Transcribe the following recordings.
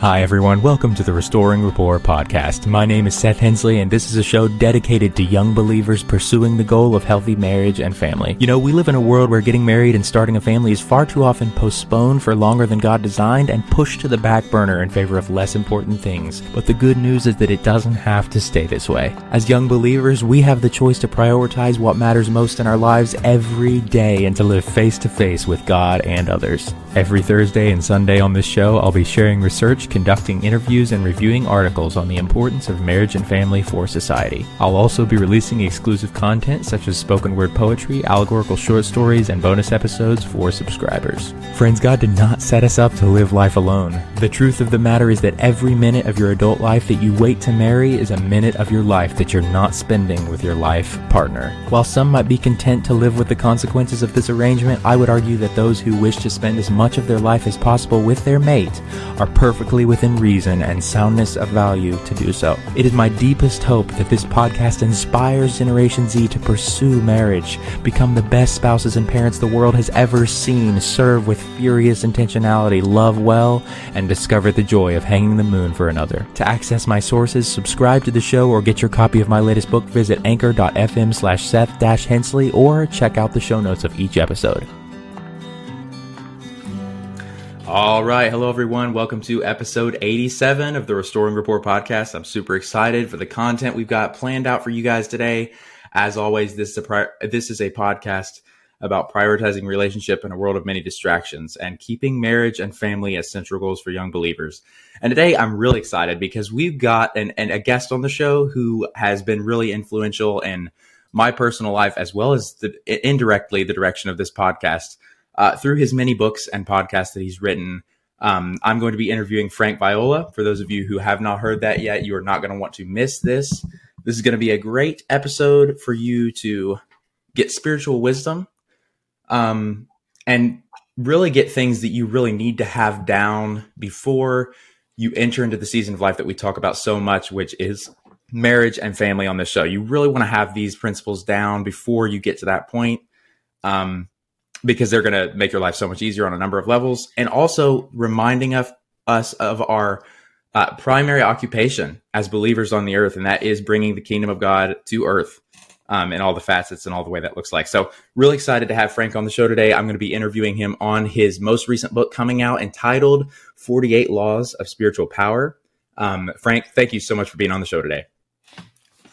Hi, everyone. Welcome to the Restoring Rapport podcast. My name is Seth Hensley, and this is a show dedicated to young believers pursuing the goal of healthy marriage and family. You know, we live in a world where getting married and starting a family is far too often postponed for longer than God designed and pushed to the back burner in favor of less important things. But the good news is that it doesn't have to stay this way. As young believers, we have the choice to prioritize what matters most in our lives every day and to live face to face with God and others. Every Thursday and Sunday on this show, I'll be sharing research, conducting interviews, and reviewing articles on the importance of marriage and family for society. I'll also be releasing exclusive content such as spoken word poetry, allegorical short stories, and bonus episodes for subscribers. Friends, God did not set us up to live life alone. The truth of the matter is that every minute of your adult life that you wait to marry is a minute of your life that you're not spending with your life partner. While some might be content to live with the consequences of this arrangement, I would argue that those who wish to spend as much of their life as possible with their mate are perfectly within reason and soundness of value to do so. It is my deepest hope that this podcast inspires Generation Z to pursue marriage, become the best spouses and parents the world has ever seen, serve with furious intentionality, love well, and discover the joy of hanging the moon for another. To access my sources, subscribe to the show, or get your copy of my latest book, visit anchor.fm slash Seth Hensley, or check out the show notes of each episode. All right. Hello, everyone. Welcome to episode 87 of the Restoring Rapport podcast. I'm super excited for the content we've got planned out for you guys today. As always, this is a, pri- this is a podcast about prioritizing relationship in a world of many distractions and keeping marriage and family as central goals for young believers. And today I'm really excited because we've got an, an, a guest on the show who has been really influential in my personal life as well as the, indirectly the direction of this podcast uh, through his many books and podcasts that he's written. Um, I'm going to be interviewing Frank Viola. For those of you who have not heard that yet, you are not going to want to miss this. This is going to be a great episode for you to get spiritual wisdom um, and really get things that you really need to have down before you enter into the season of life that we talk about so much, which is marriage and family on this show. You really want to have these principles down before you get to that point. Um, because they're going to make your life so much easier on a number of levels. And also reminding of us of our uh, primary occupation as believers on the earth and that is bringing the kingdom of god to earth um, and all the facets and all the way that looks like. So really excited to have frank on the show today. I'm going to be interviewing him on his most recent book coming out entitled 48 laws of spiritual power. Um, frank thank you so much for being on the show today.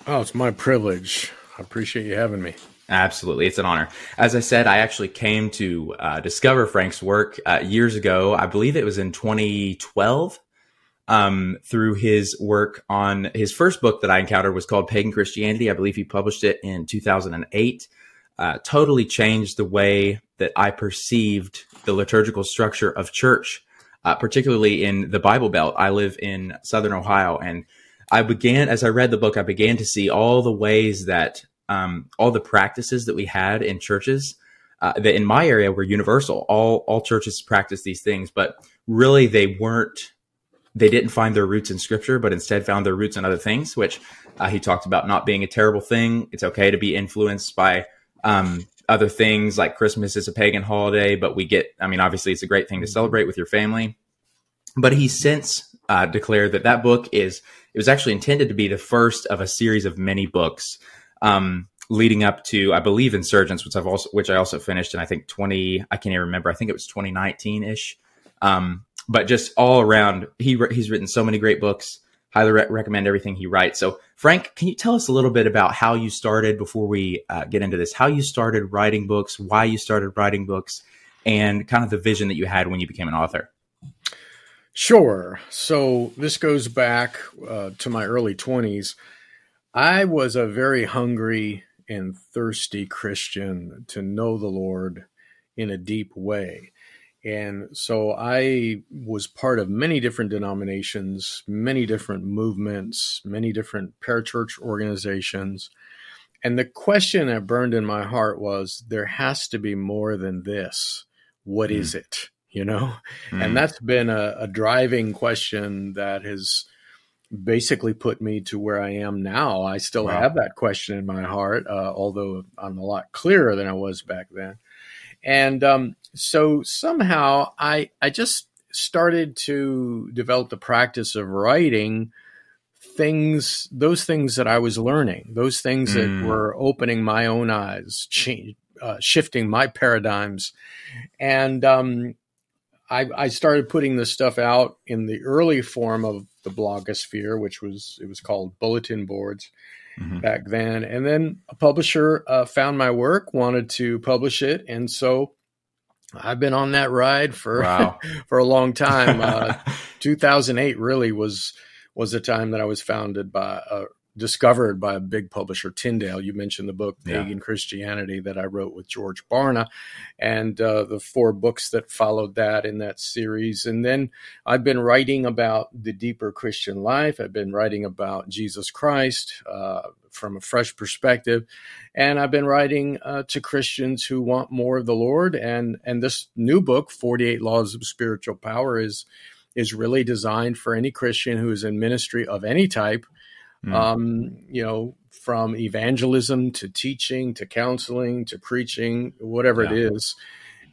Oh it's my privilege. I appreciate you having me Absolutely. It's an honor. As I said, I actually came to uh, discover Frank's work uh, years ago. I believe it was in 2012 um, through his work on his first book that I encountered was called Pagan Christianity. I believe he published it in 2008. Uh, totally changed the way that I perceived the liturgical structure of church, uh, particularly in the Bible Belt. I live in Southern Ohio and I began, as I read the book, I began to see all the ways that um, all the practices that we had in churches uh, that in my area were universal. All all churches practice these things, but really they weren't. They didn't find their roots in Scripture, but instead found their roots in other things. Which uh, he talked about not being a terrible thing. It's okay to be influenced by um, other things, like Christmas is a pagan holiday, but we get. I mean, obviously, it's a great thing to celebrate with your family. But he since uh, declared that that book is. It was actually intended to be the first of a series of many books um, leading up to I believe Insurgents, which I've also which I also finished in I think twenty I can't even remember I think it was twenty nineteen ish. Um, but just all around, he he's written so many great books. Highly re- recommend everything he writes. So, Frank, can you tell us a little bit about how you started before we uh, get into this? How you started writing books, why you started writing books, and kind of the vision that you had when you became an author. Sure. So this goes back uh, to my early twenties. I was a very hungry and thirsty Christian to know the Lord in a deep way. And so I was part of many different denominations, many different movements, many different parachurch organizations. And the question that burned in my heart was there has to be more than this. What mm. is it? You know? Mm. And that's been a, a driving question that has basically put me to where I am now. I still wow. have that question in my heart, uh, although I'm a lot clearer than I was back then. And um, so somehow I I just started to develop the practice of writing things, those things that I was learning, those things mm. that were opening my own eyes, change, uh, shifting my paradigms. And um, I, I, started putting this stuff out in the early form of the blogosphere, which was, it was called bulletin boards. Mm-hmm. back then. And then a publisher uh, found my work, wanted to publish it, and so I've been on that ride for wow. for a long time. Uh, 2008 really was was the time that I was founded by uh, discovered by a big publisher, Tyndale. You mentioned the book Pagan yeah. Christianity that I wrote with George Barna, and uh, the four books that followed that in that series. And then I've been writing about the deeper Christian life. I've been writing about Jesus Christ uh, from a fresh perspective, and I've been writing uh, to Christians who want more of the Lord. And and this new book, Forty Eight Laws of Spiritual Power, is is really designed for any Christian who is in ministry of any type mm. um, you know, from evangelism to teaching to counseling to preaching, whatever yeah. it is.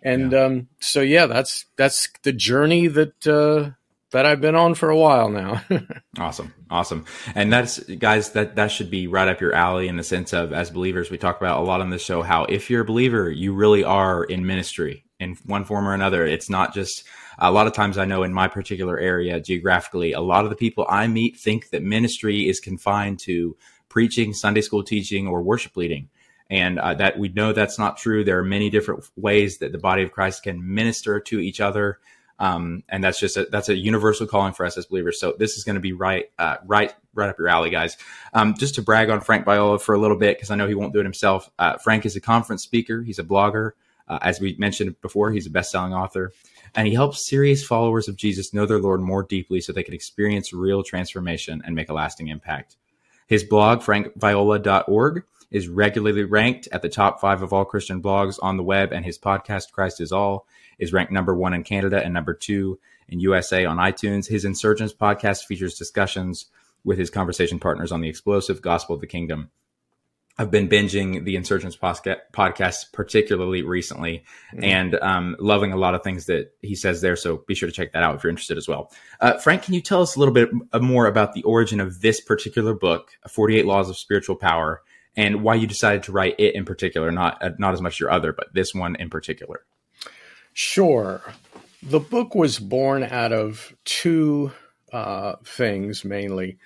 And yeah. Um, so, yeah, that's that's the journey that uh, that I've been on for a while now. awesome, awesome, and that's guys that that should be right up your alley in the sense of as believers, we talk about a lot on this show how if you're a believer, you really are in ministry in one form or another. It's not just a lot of times I know in my particular area geographically, a lot of the people I meet think that ministry is confined to preaching, Sunday school teaching, or worship leading. And uh, that we know that's not true. There are many different ways that the body of Christ can minister to each other. Um, and that's just a, that's a universal calling for us as believers. So this is going to be right, uh, right, right up your alley, guys. Um, just to brag on Frank Viola for a little bit, because I know he won't do it himself. Uh, Frank is a conference speaker. He's a blogger. Uh, as we mentioned before, he's a best-selling author and he helps serious followers of Jesus know their Lord more deeply so they can experience real transformation and make a lasting impact. His blog, frankviola.org, is regularly ranked at the top five of all Christian blogs on the web, and his podcast, Christ is All, is ranked number one in Canada and number two in USA on iTunes. His Insurgents podcast features discussions with his conversation partners on the explosive gospel of the kingdom I've been binging the Insurgents podcast, particularly recently, mm-hmm. and um, loving a lot of things that he says there. So be sure to check that out if you're interested as well. Uh, Frank, can you tell us a little bit more about the origin of this particular book, 48 Laws of Spiritual Power, and why you decided to write it in particular, not uh, not as much your other, but this one in particular? Sure. The book was born out of two uh, things mainly.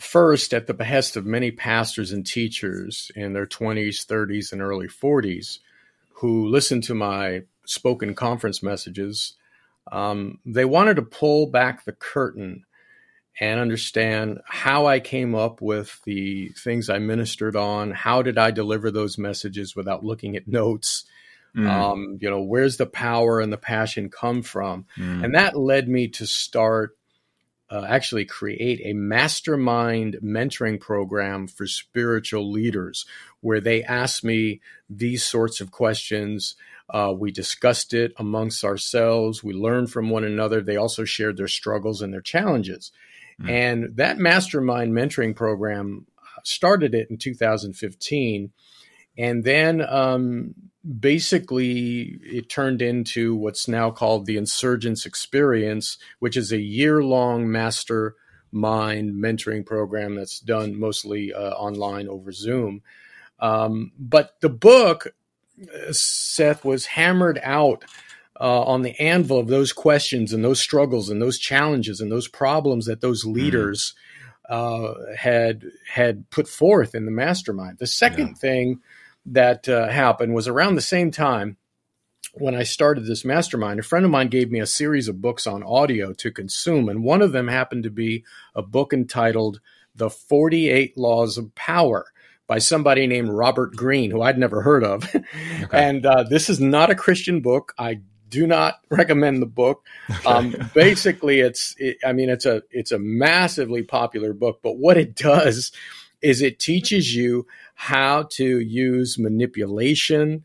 First, at the behest of many pastors and teachers in their 20s, 30s, and early 40s who listened to my spoken conference messages, um, they wanted to pull back the curtain and understand how I came up with the things I ministered on. How did I deliver those messages without looking at notes? Mm. Um, you know, where's the power and the passion come from? Mm. And that led me to start uh, actually create a mastermind mentoring program for spiritual leaders where they asked me these sorts of questions. Uh, we discussed it amongst ourselves. We learned from one another. They also shared their struggles and their challenges. Mm. And that mastermind mentoring program uh, started it in 2015. And then um, basically it turned into what's now called the Insurgents Experience, which is a year long mastermind mentoring program that's done mostly uh, online over Zoom. Um, but the book, uh, Seth, was hammered out. Uh, on the anvil of those questions and those struggles and those challenges and those problems that those mm-hmm. leaders mm. uh, had had put forth in the mastermind. The second yeah. thing that uh, happened was around the same time when I started this mastermind. A friend of mine gave me a series of books on audio to consume, and one of them happened to be a book entitled The 48 Laws of Power by somebody named Robert Greene, who I'd never heard of. Okay. and uh, this is not a Christian book. I do not recommend the book. Um, basically, it's it, I mean it's a it's a massively popular book, but what it does is it teaches you how to use manipulation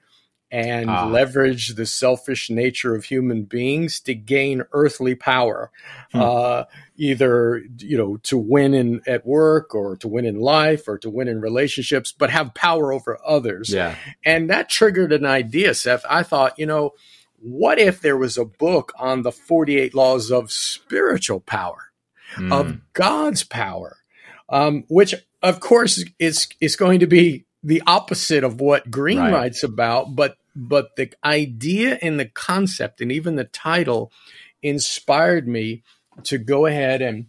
and ah. leverage the selfish nature of human beings to gain earthly power, hmm. uh, either you know to win in at work or to win in life or to win in relationships, but have power over others. Yeah, and that triggered an idea, Seth. I thought, you know, what if there was a book on the 48 laws of spiritual power, mm. of God's power, um, which of course it's is going to be the opposite of what Greene right. writes about, but but the idea and the concept and even the title inspired me to go ahead and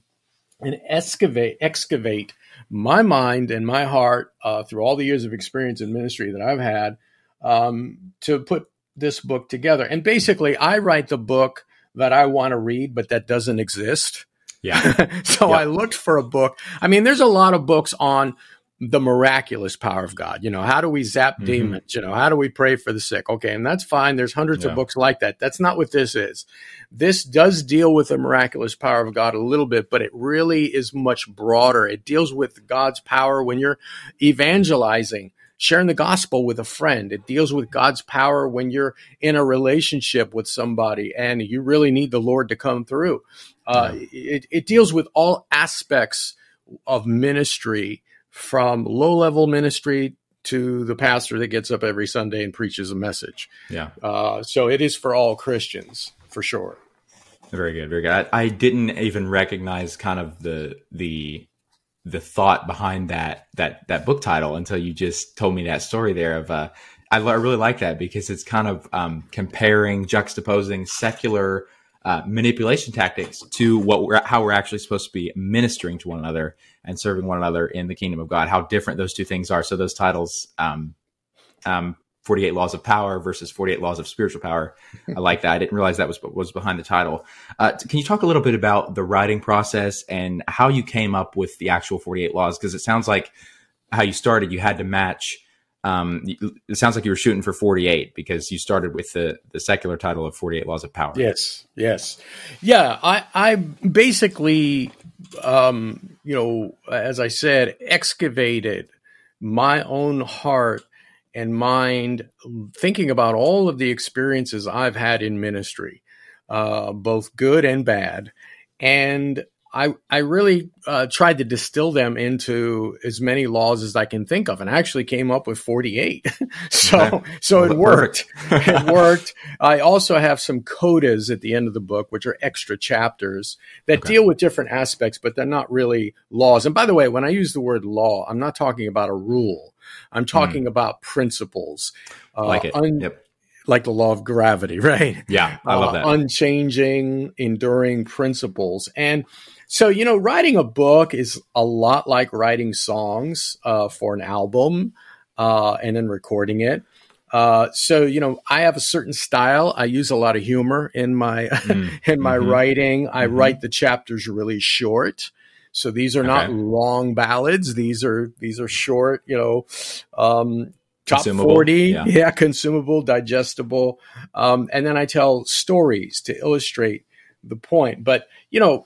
and excavate excavate my mind and my heart uh, through all the years of experience in ministry that I've had um, to put this book together. And basically, I write the book that I want to read, but that doesn't exist. Yeah. so yeah. I looked for a book. I mean, there's a lot of books on the miraculous power of God. You know, how do we zap mm-hmm. demons? You know, how do we pray for the sick? Okay, and that's fine. There's hundreds yeah. of books like that. That's not what this is. This does deal with the miraculous power of God a little bit, but it really is much broader. It deals with God's power when you're evangelizing sharing the gospel with a friend. It deals with God's power when you're in a relationship with somebody and you really need the Lord to come through. Uh, yeah. it, it deals with all aspects of ministry from low level ministry to the pastor that gets up every Sunday and preaches a message. Yeah. Uh, so it is for all Christians for sure. Very good, very good. I, I, didn't even recognize kind of the the the thought behind that that that book title until you just told me that story there of uh, I, I really like that because it's kind of um, comparing juxtaposing secular uh, manipulation tactics to what we're how we're actually supposed to be ministering to one another and serving one another in the kingdom of God. How different those two things are. So those titles, um, um, 48 laws of power versus 48 laws of spiritual power. I like that. I didn't realize that was was behind the title. Uh, can you talk a little bit about the writing process and how you came up with the actual 48 laws? Because it sounds like how you started, you had to match um, it sounds like you were shooting for 48 because you started with the, the secular title of 48 Laws of Power. Yes, yes. Yeah, I, I basically, um, you know, as I said, excavated my own heart and mind thinking about all of the experiences I've had in ministry, uh, both good and bad. And I I really uh, tried to distill them into as many laws as I can think of, and I actually came up with forty eight. so okay. so it worked. it worked. I also have some codas at the end of the book, which are extra chapters that okay. deal with different aspects, but they're not really laws. And by the way, when I use the word law, I'm not talking about a rule. I'm talking mm. about principles. Uh, like it. Un- yep like the law of gravity, right? Yeah, I love uh, that. unchanging, enduring principles. And so, you know, writing a book is a lot like writing songs uh, for an album uh, and then recording it. Uh, so, you know, I have a certain style. I use a lot of humor in my mm. in my mm-hmm. writing. I mm-hmm. write the chapters really short. So these are okay. not long ballads. These are these are short, you know, um, top consumable. 40 yeah. yeah. consumable digestible um, and then i tell stories to illustrate the point but you know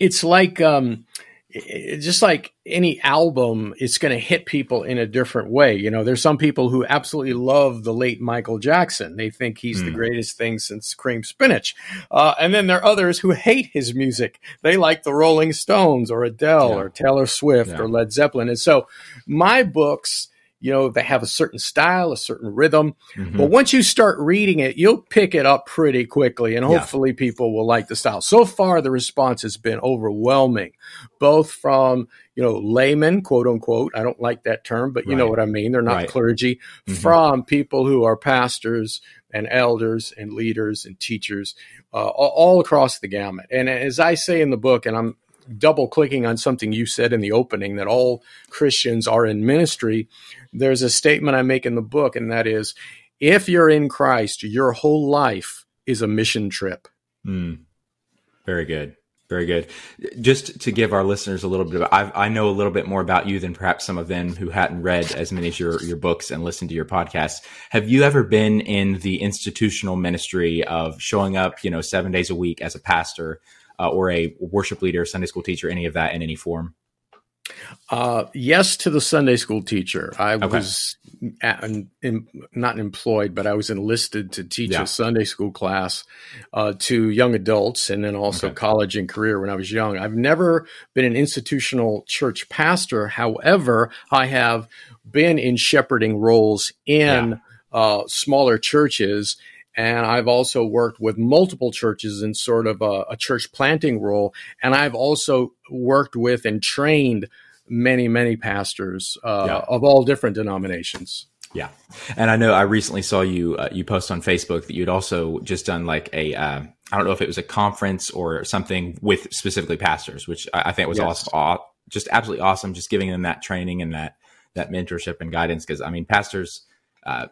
it's like um, just like any album, it's going to hit people in a different way. You know, there's some people who absolutely love the late Michael Jackson. They think he's mm. the hmm. greatest thing since cream spinach. Uh, and then there are others who hate his music. They like the Rolling Stones or Adele yeah. or Taylor Swift yeah. or Led Zeppelin. And so my books you know they have a certain style a certain rhythm mm-hmm. but once you start reading it you'll pick it up pretty quickly and hopefully yeah. people will like the style so far the response has been overwhelming both from you know laymen quote unquote i don't like that term but you right. know what i mean they're not right. clergy mm-hmm. from people who are pastors and elders and leaders and teachers uh, all across the gamut and as i say in the book and i'm double clicking on something you said in the opening that all Christians are in ministry, there's a statement I make in the book, and that is if you're in Christ, your whole life is a mission trip. Mm. Very good. Very good. Just to give our listeners a little bit of, I, I know a little bit more about you than perhaps some of them who hadn't read as many of your, your books and listened to your podcast. Have you ever been in the institutional ministry of showing up, you know, seven days a week as a pastor, uh, or a worship leader, Sunday school teacher, any of that in any form? Uh, yes, to the Sunday school teacher. I okay. was at, in, not employed, but I was enlisted to teach yeah. a Sunday school class uh, to young adults and then also okay. college and career when I was young. I've never been an institutional church pastor. However, I have been in shepherding roles in yeah. uh, smaller churches And I've also worked with multiple churches in sort of a, a church planting role. And I've also worked with and trained many, many pastors uh, yeah. of all different denominations. Yeah, and I know I recently saw you uh, you post on Facebook that you'd also just done like a uh, I don't know if it was a conference or something with specifically pastors, which I, I think was yes. awesome, just absolutely awesome, just giving them that training and that that mentorship and guidance. Because I mean, pastors uh,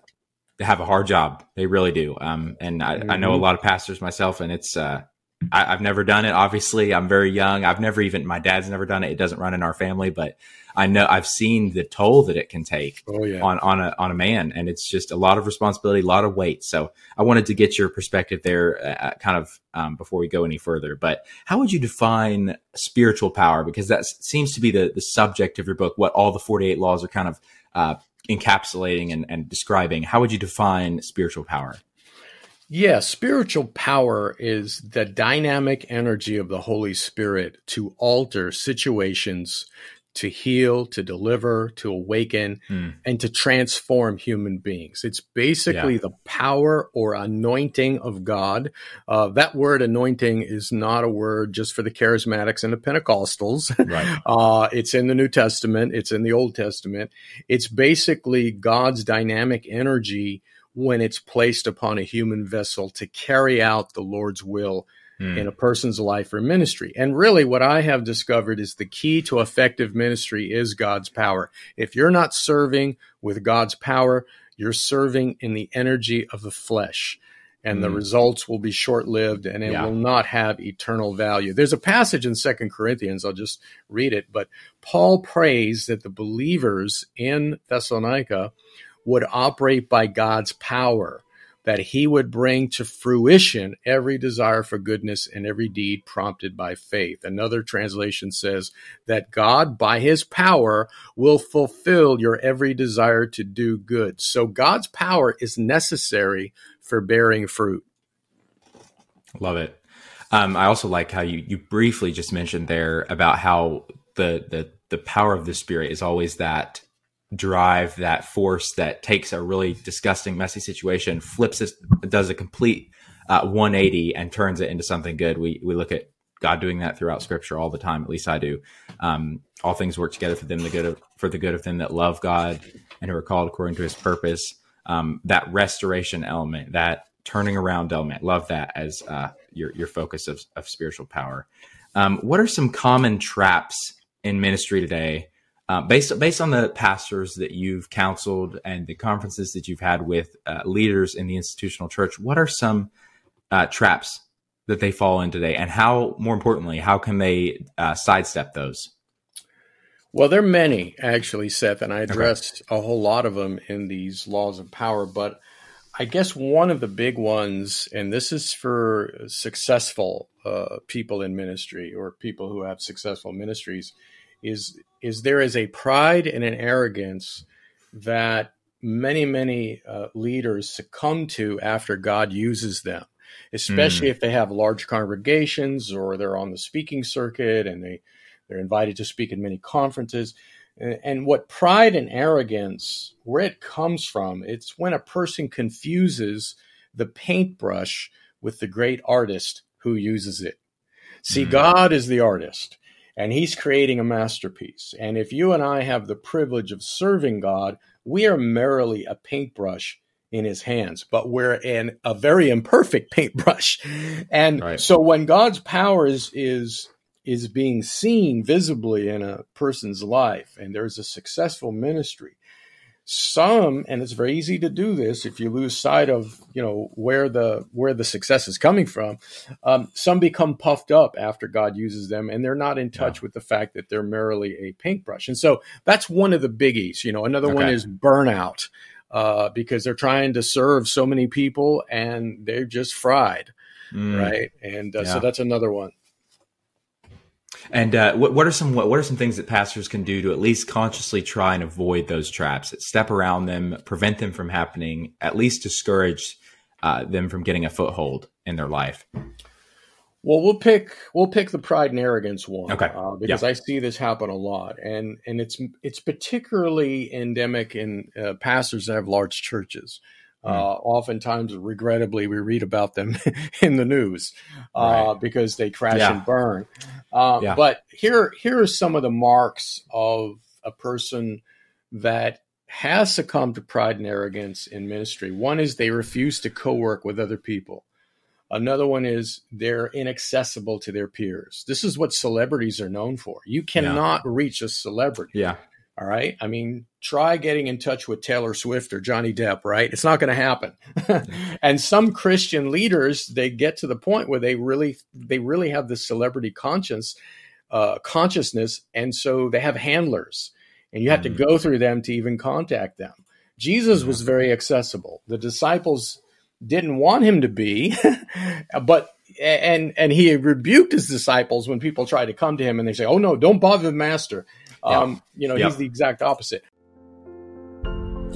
have a hard job, they really do. Um, and I, mm-hmm. I, know a mm-hmm. lot of pastors myself, and it's uh, I, have never done it. Obviously, I'm very young. I've never even my dad's never done it. It doesn't run in our family, but I know I've seen the toll that it can take oh, yeah. on on a on a man, and it's just a lot of responsibility, a lot of weight. So I wanted to get your perspective there, uh, uh, kind of um, before we go any further. But how would you define spiritual power? Because that seems to be the the subject of your book. What all the 48 laws are kind of uh, encapsulating and, and describing. How would you define spiritual power? Yeah, spiritual power is the dynamic energy of the Holy Spirit to alter situations, to heal, to deliver, to awaken, mm. and to transform human beings. It's basically yeah. the power or anointing of God. Uh, that word anointing is not a word just for the charismatics and the Pentecostals. Right. Uh, it's in the New Testament, it's in the Old Testament. It's basically God's dynamic energy when it's placed upon a human vessel to carry out the Lord's will mm. in a person's life or ministry. And really, what I have discovered is the key to effective ministry is God's power. If you're not serving with God's power, you're serving in the energy of the flesh. And the hmm. results will be short lived and it yeah. will not have eternal value. There's a passage in Second Corinthians, I'll just read it, but Paul prays that the believers in Thessalonica would operate by God's power, that he would bring to fruition every desire for goodness and every deed prompted by faith. Another translation says that God, by his power, will fulfill your every desire to do good. So God's power is necessary for bearing fruit. Love it. Um, I also like how you, you briefly just mentioned there about how the, the, the power of the spirit is always that drive that force that takes a really disgusting, messy situation, flips it, does a complete uh, 180 and turns it into something good. We we look at God doing that throughout Scripture all the time. At least I do. Um, all things work together for them the good of, for the good of them that love God and who are called according to His purpose. Um, that restoration element, that turning around element, love that as uh, your your focus of, of spiritual power. Um, what are some common traps in ministry today? Uh, based based on the pastors that you've counseled and the conferences that you've had with uh, leaders in the institutional church, what are some uh, traps that they fall in today, and how, more importantly, how can they uh, sidestep those? Well, there are many actually, Seth, and I addressed okay. a whole lot of them in these laws of power. But I guess one of the big ones, and this is for successful uh, people in ministry or people who have successful ministries, is is there is a pride and an arrogance that many many uh, leaders succumb to after God uses them, especially mm. if they have large congregations or they're on the speaking circuit and they they're invited to speak at many conferences. And what pride and arrogance, where it comes from, it's when a person confuses the paintbrush with the great artist who uses it. See, mm. God is the artist and he's creating a masterpiece. And if you and I have the privilege of serving God, we are merely a paintbrush in his hands, but we're in a very imperfect paintbrush. And right. so when God's power is, is, is being seen visibly in a person's life and there's a successful ministry, some and it's very easy to do this if you lose sight of you know where the where the success is coming from um, some become puffed up after god uses them and they're not in touch yeah. with the fact that they're merely a paintbrush and so that's one of the biggies you know another okay. one is burnout uh, because they're trying to serve so many people and they're just fried mm. right and uh, yeah. so that's another one and uh, what, what, are some what, what, are some things that pastors can do to at least consciously try and avoid those traps, step around them, prevent them from happening, at least discourage uh, them from getting a foothold in their life? Well, we'll pick we'll pick the pride and arrogance one, okay, uh, because yeah. I see this happen a lot, and and it's it's particularly endemic in uh, pastors that have large churches. Uh. Oftentimes, regrettably, we read about them in the news uh, right. because they crash yeah. and burn. Uh, yeah. But here, here are some of the marks of a person that has succumbed to pride and arrogance in ministry. One is they refuse to co-work with other people. Another one is they're inaccessible to their peers. This is what celebrities are known for. You cannot yeah. reach a celebrity. Yeah. All right. I mean, try getting in touch with Taylor Swift or Johnny Depp, right? It's not going to happen. and some Christian leaders, they get to the point where they really, they really have this celebrity conscience, uh, consciousness. And so they have handlers and you have mm-hmm. to go through them to even contact them. Jesus was very accessible. The disciples didn't want him to be, but and and he rebuked his disciples when people try to come to him and they say, "Oh no, don't bother the master." Um, You know, he's the exact opposite.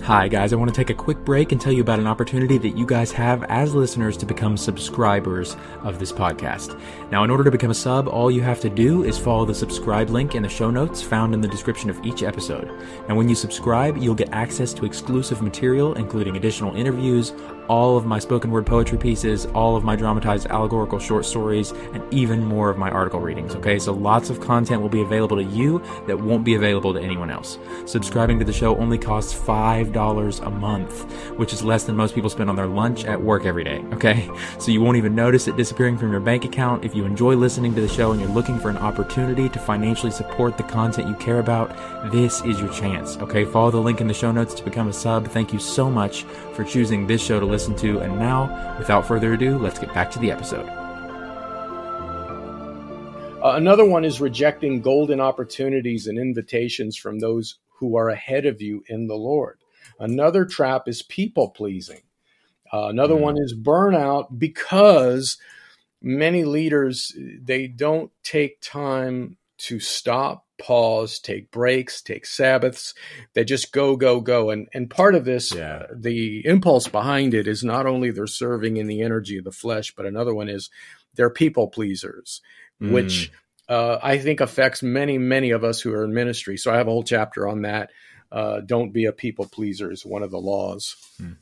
Hi, guys. I want to take a quick break and tell you about an opportunity that you guys have as listeners to become subscribers of this podcast. Now, in order to become a sub, all you have to do is follow the subscribe link in the show notes found in the description of each episode. And when you subscribe, you'll get access to exclusive material, including additional interviews, all of my spoken word poetry pieces, all of my dramatized allegorical short stories, and even more of my article readings. Okay, so lots of content will be available to you that won't be available to anyone else. Subscribing to the show only costs $5 a month, which is less than most people spend on their lunch at work every day. Okay, so you won't even notice it disappearing from your bank account. If you enjoy listening to the show and you're looking for an opportunity to financially support the content you care about, this is your chance. Okay, follow the link in the show notes to become a sub. Thank you so much for choosing this show to listen to. And now, without further ado, let's get back to the episode. Uh, another one is rejecting golden opportunities and invitations from those who are ahead of you in the Lord. Another trap is people pleasing. Uh, another mm. one is burnout because many leaders they don't take time to stop pause, take breaks, take Sabbaths. They just go, go, go. And and part of this, yeah. uh, the impulse behind it is not only they're serving in the energy of the flesh, but another one is they're people pleasers, mm. which uh, I think affects many, many of us who are in ministry. So I have a whole chapter on that. Uh, don't be a people pleaser is one of the laws. Mm.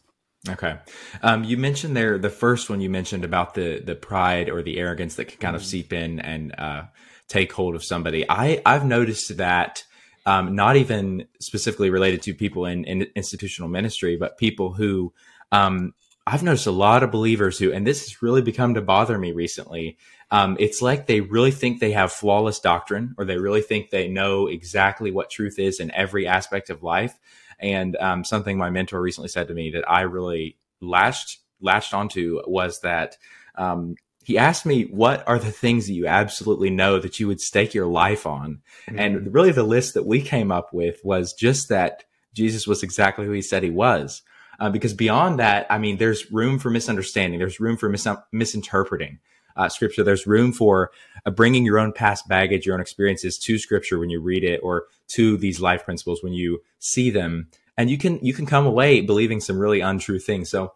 Okay. Um, you mentioned there the first one you mentioned about the the pride or the arrogance that can kind of mm. seep in and uh, take hold of somebody. I I've noticed that um, not even specifically related to people in, in institutional ministry, but people who um, I've noticed a lot of believers who, and this has really become to bother me recently. Um, it's like they really think they have flawless doctrine, or they really think they know exactly what truth is in every aspect of life. And um, something my mentor recently said to me that I really latched latched onto was that um, he asked me, What are the things that you absolutely know that you would stake your life on? Mm-hmm. And really, the list that we came up with was just that Jesus was exactly who he said he was. Uh, because beyond that, I mean, there's room for misunderstanding, there's room for mis- misinterpreting uh, scripture, there's room for uh, bringing your own past baggage, your own experiences to scripture when you read it, or to these life principles when you see them. And you can you can come away believing some really untrue things. So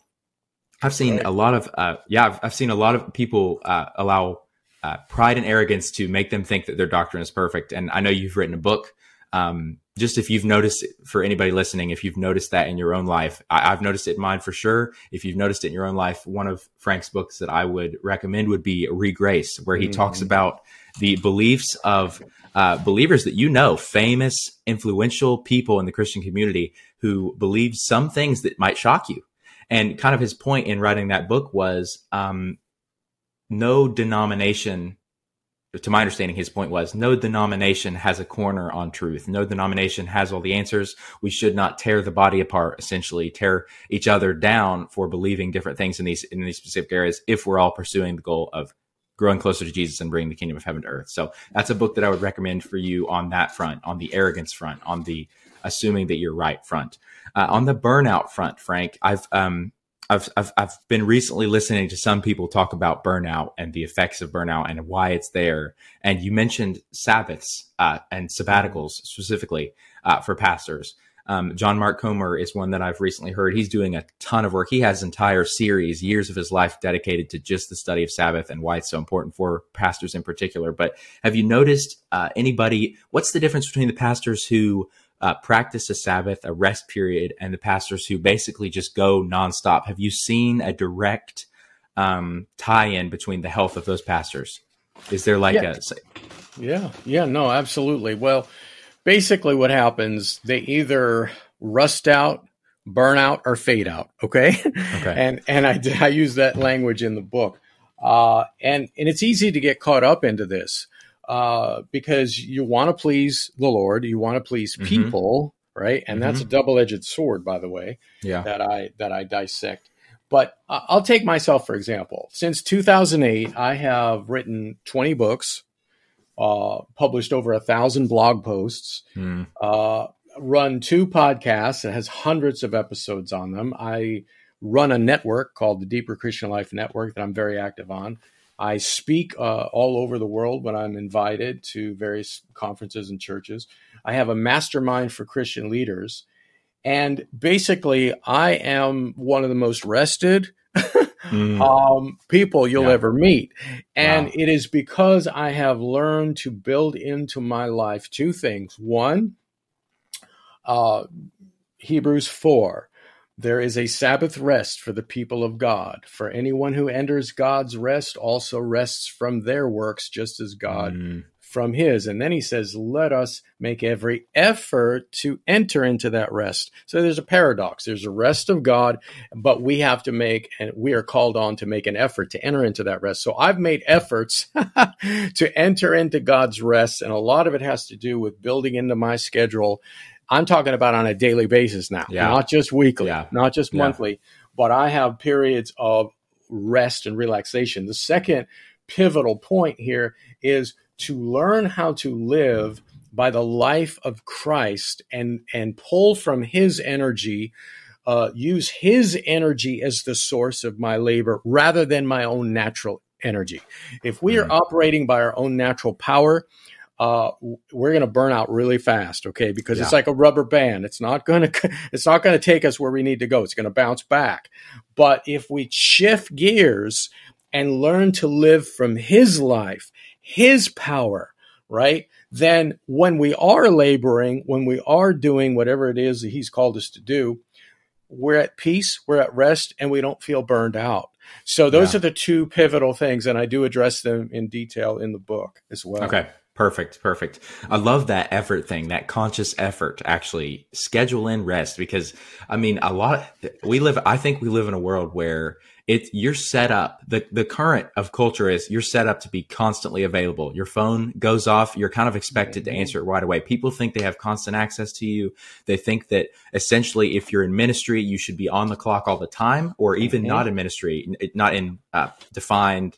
I've seen right. a lot of, uh, yeah, I've, I've, seen a lot of people uh, allow uh, pride and arrogance to make them think that their doctrine is perfect. And I know you've written a book. Um, just if you've noticed for anybody listening, if you've noticed that in your own life, I, have noticed it in mine for sure. If you've noticed it in your own life, one of Frank's books that I would recommend would be Regrace, where he mm. talks about the beliefs of uh, believers that you know, famous, influential people in the Christian community who believe some things that might shock you and kind of his point in writing that book was um, no denomination, to my understanding, his point was no denomination has a corner on truth. No denomination has all the answers. We should not tear the body apart, essentially tear each other down for believing different things in these in these specific areas if we're all pursuing the goal of growing closer to Jesus and bringing the kingdom of heaven to earth. So that's a book that I would recommend for you on that front, on the arrogance front, on the assuming that you're right front. Uh, on the burnout front, Frank, I've um, I've, I've, I've been recently listening to some people talk about burnout and the effects of burnout and why it's there. And you mentioned Sabbaths uh, and sabbaticals specifically uh, for pastors. Um, John Mark Comer is one that I've recently heard. He's doing a ton of work. He has entire series, years of his life dedicated to just the study of Sabbath and why it's so important for pastors in particular. But have you noticed uh, anybody? What's the difference between the pastors who uh, practice a Sabbath, a rest period, and the pastors who basically just go nonstop. Have you seen a direct um, tie-in between the health of those pastors? Is there like yeah. a yeah, yeah, no, absolutely. Well, basically, what happens? They either rust out, burn out, or fade out. Okay, okay. and and I I use that language in the book, uh, and and it's easy to get caught up into this uh, because you want to please the Lord, you want to please mm-hmm. people, right? And mm-hmm. that's a double-edged sword, by the way. Yeah. That I that I dissect. But I'll take myself for example. Since 2008, I have written 20 books, uh, published over a thousand blog posts, mm. uh, run two podcasts that has hundreds of episodes on them. I run a network called the Deeper Christian Life Network that I'm very active on. I speak uh, all over the world when I'm invited to various conferences and churches. I have a mastermind for Christian leaders. And basically, I am one of the most rested mm. um, people you'll yeah. ever meet. And wow. it is because I have learned to build into my life two things. One, uh, Hebrews 4 there is a Sabbath rest for the people of God. For anyone who enters God's rest also rests from their works, just as God mm. from his. And then he says, Let us make every effort to enter into that rest. So there's a paradox. There's a rest of God, but we have to make, and we are called on to make an effort to enter into that rest. So I've made efforts to enter into God's rest, and a lot of it has to do with building into my schedule I'm talking about on a daily basis now, yeah. not just weekly, yeah. not just monthly, yeah. but I have periods of rest and relaxation. The second pivotal point here is to learn how to live by the life of Christ and and pull from his energy uh, use his energy as the source of my labor rather than my own natural energy. If we are mm. operating by our own natural power, uh, we're going to burn out really fast. Okay, because yeah. it's like a rubber band. It's not going to it's not going to take us where we need to go. It's going to bounce back. But if we shift gears and learn to live from His life, His power, right? Then when we are laboring, when we are doing whatever it is that He's called us to do, we're at peace, we're at rest, and we don't feel burned out. So those yeah. are the two pivotal things, and I do address them in detail in the book as well. Okay. Perfect, perfect. I love that effort thing, that conscious effort to actually schedule in rest because I mean, a lot of, we live I think we live in a world where it's you're set up. The the current of culture is you're set up to be constantly available. Your phone goes off, you're kind of expected to answer it right away. People think they have constant access to you. They think that essentially if you're in ministry, you should be on the clock all the time or even mm-hmm. not in ministry, not in uh, defined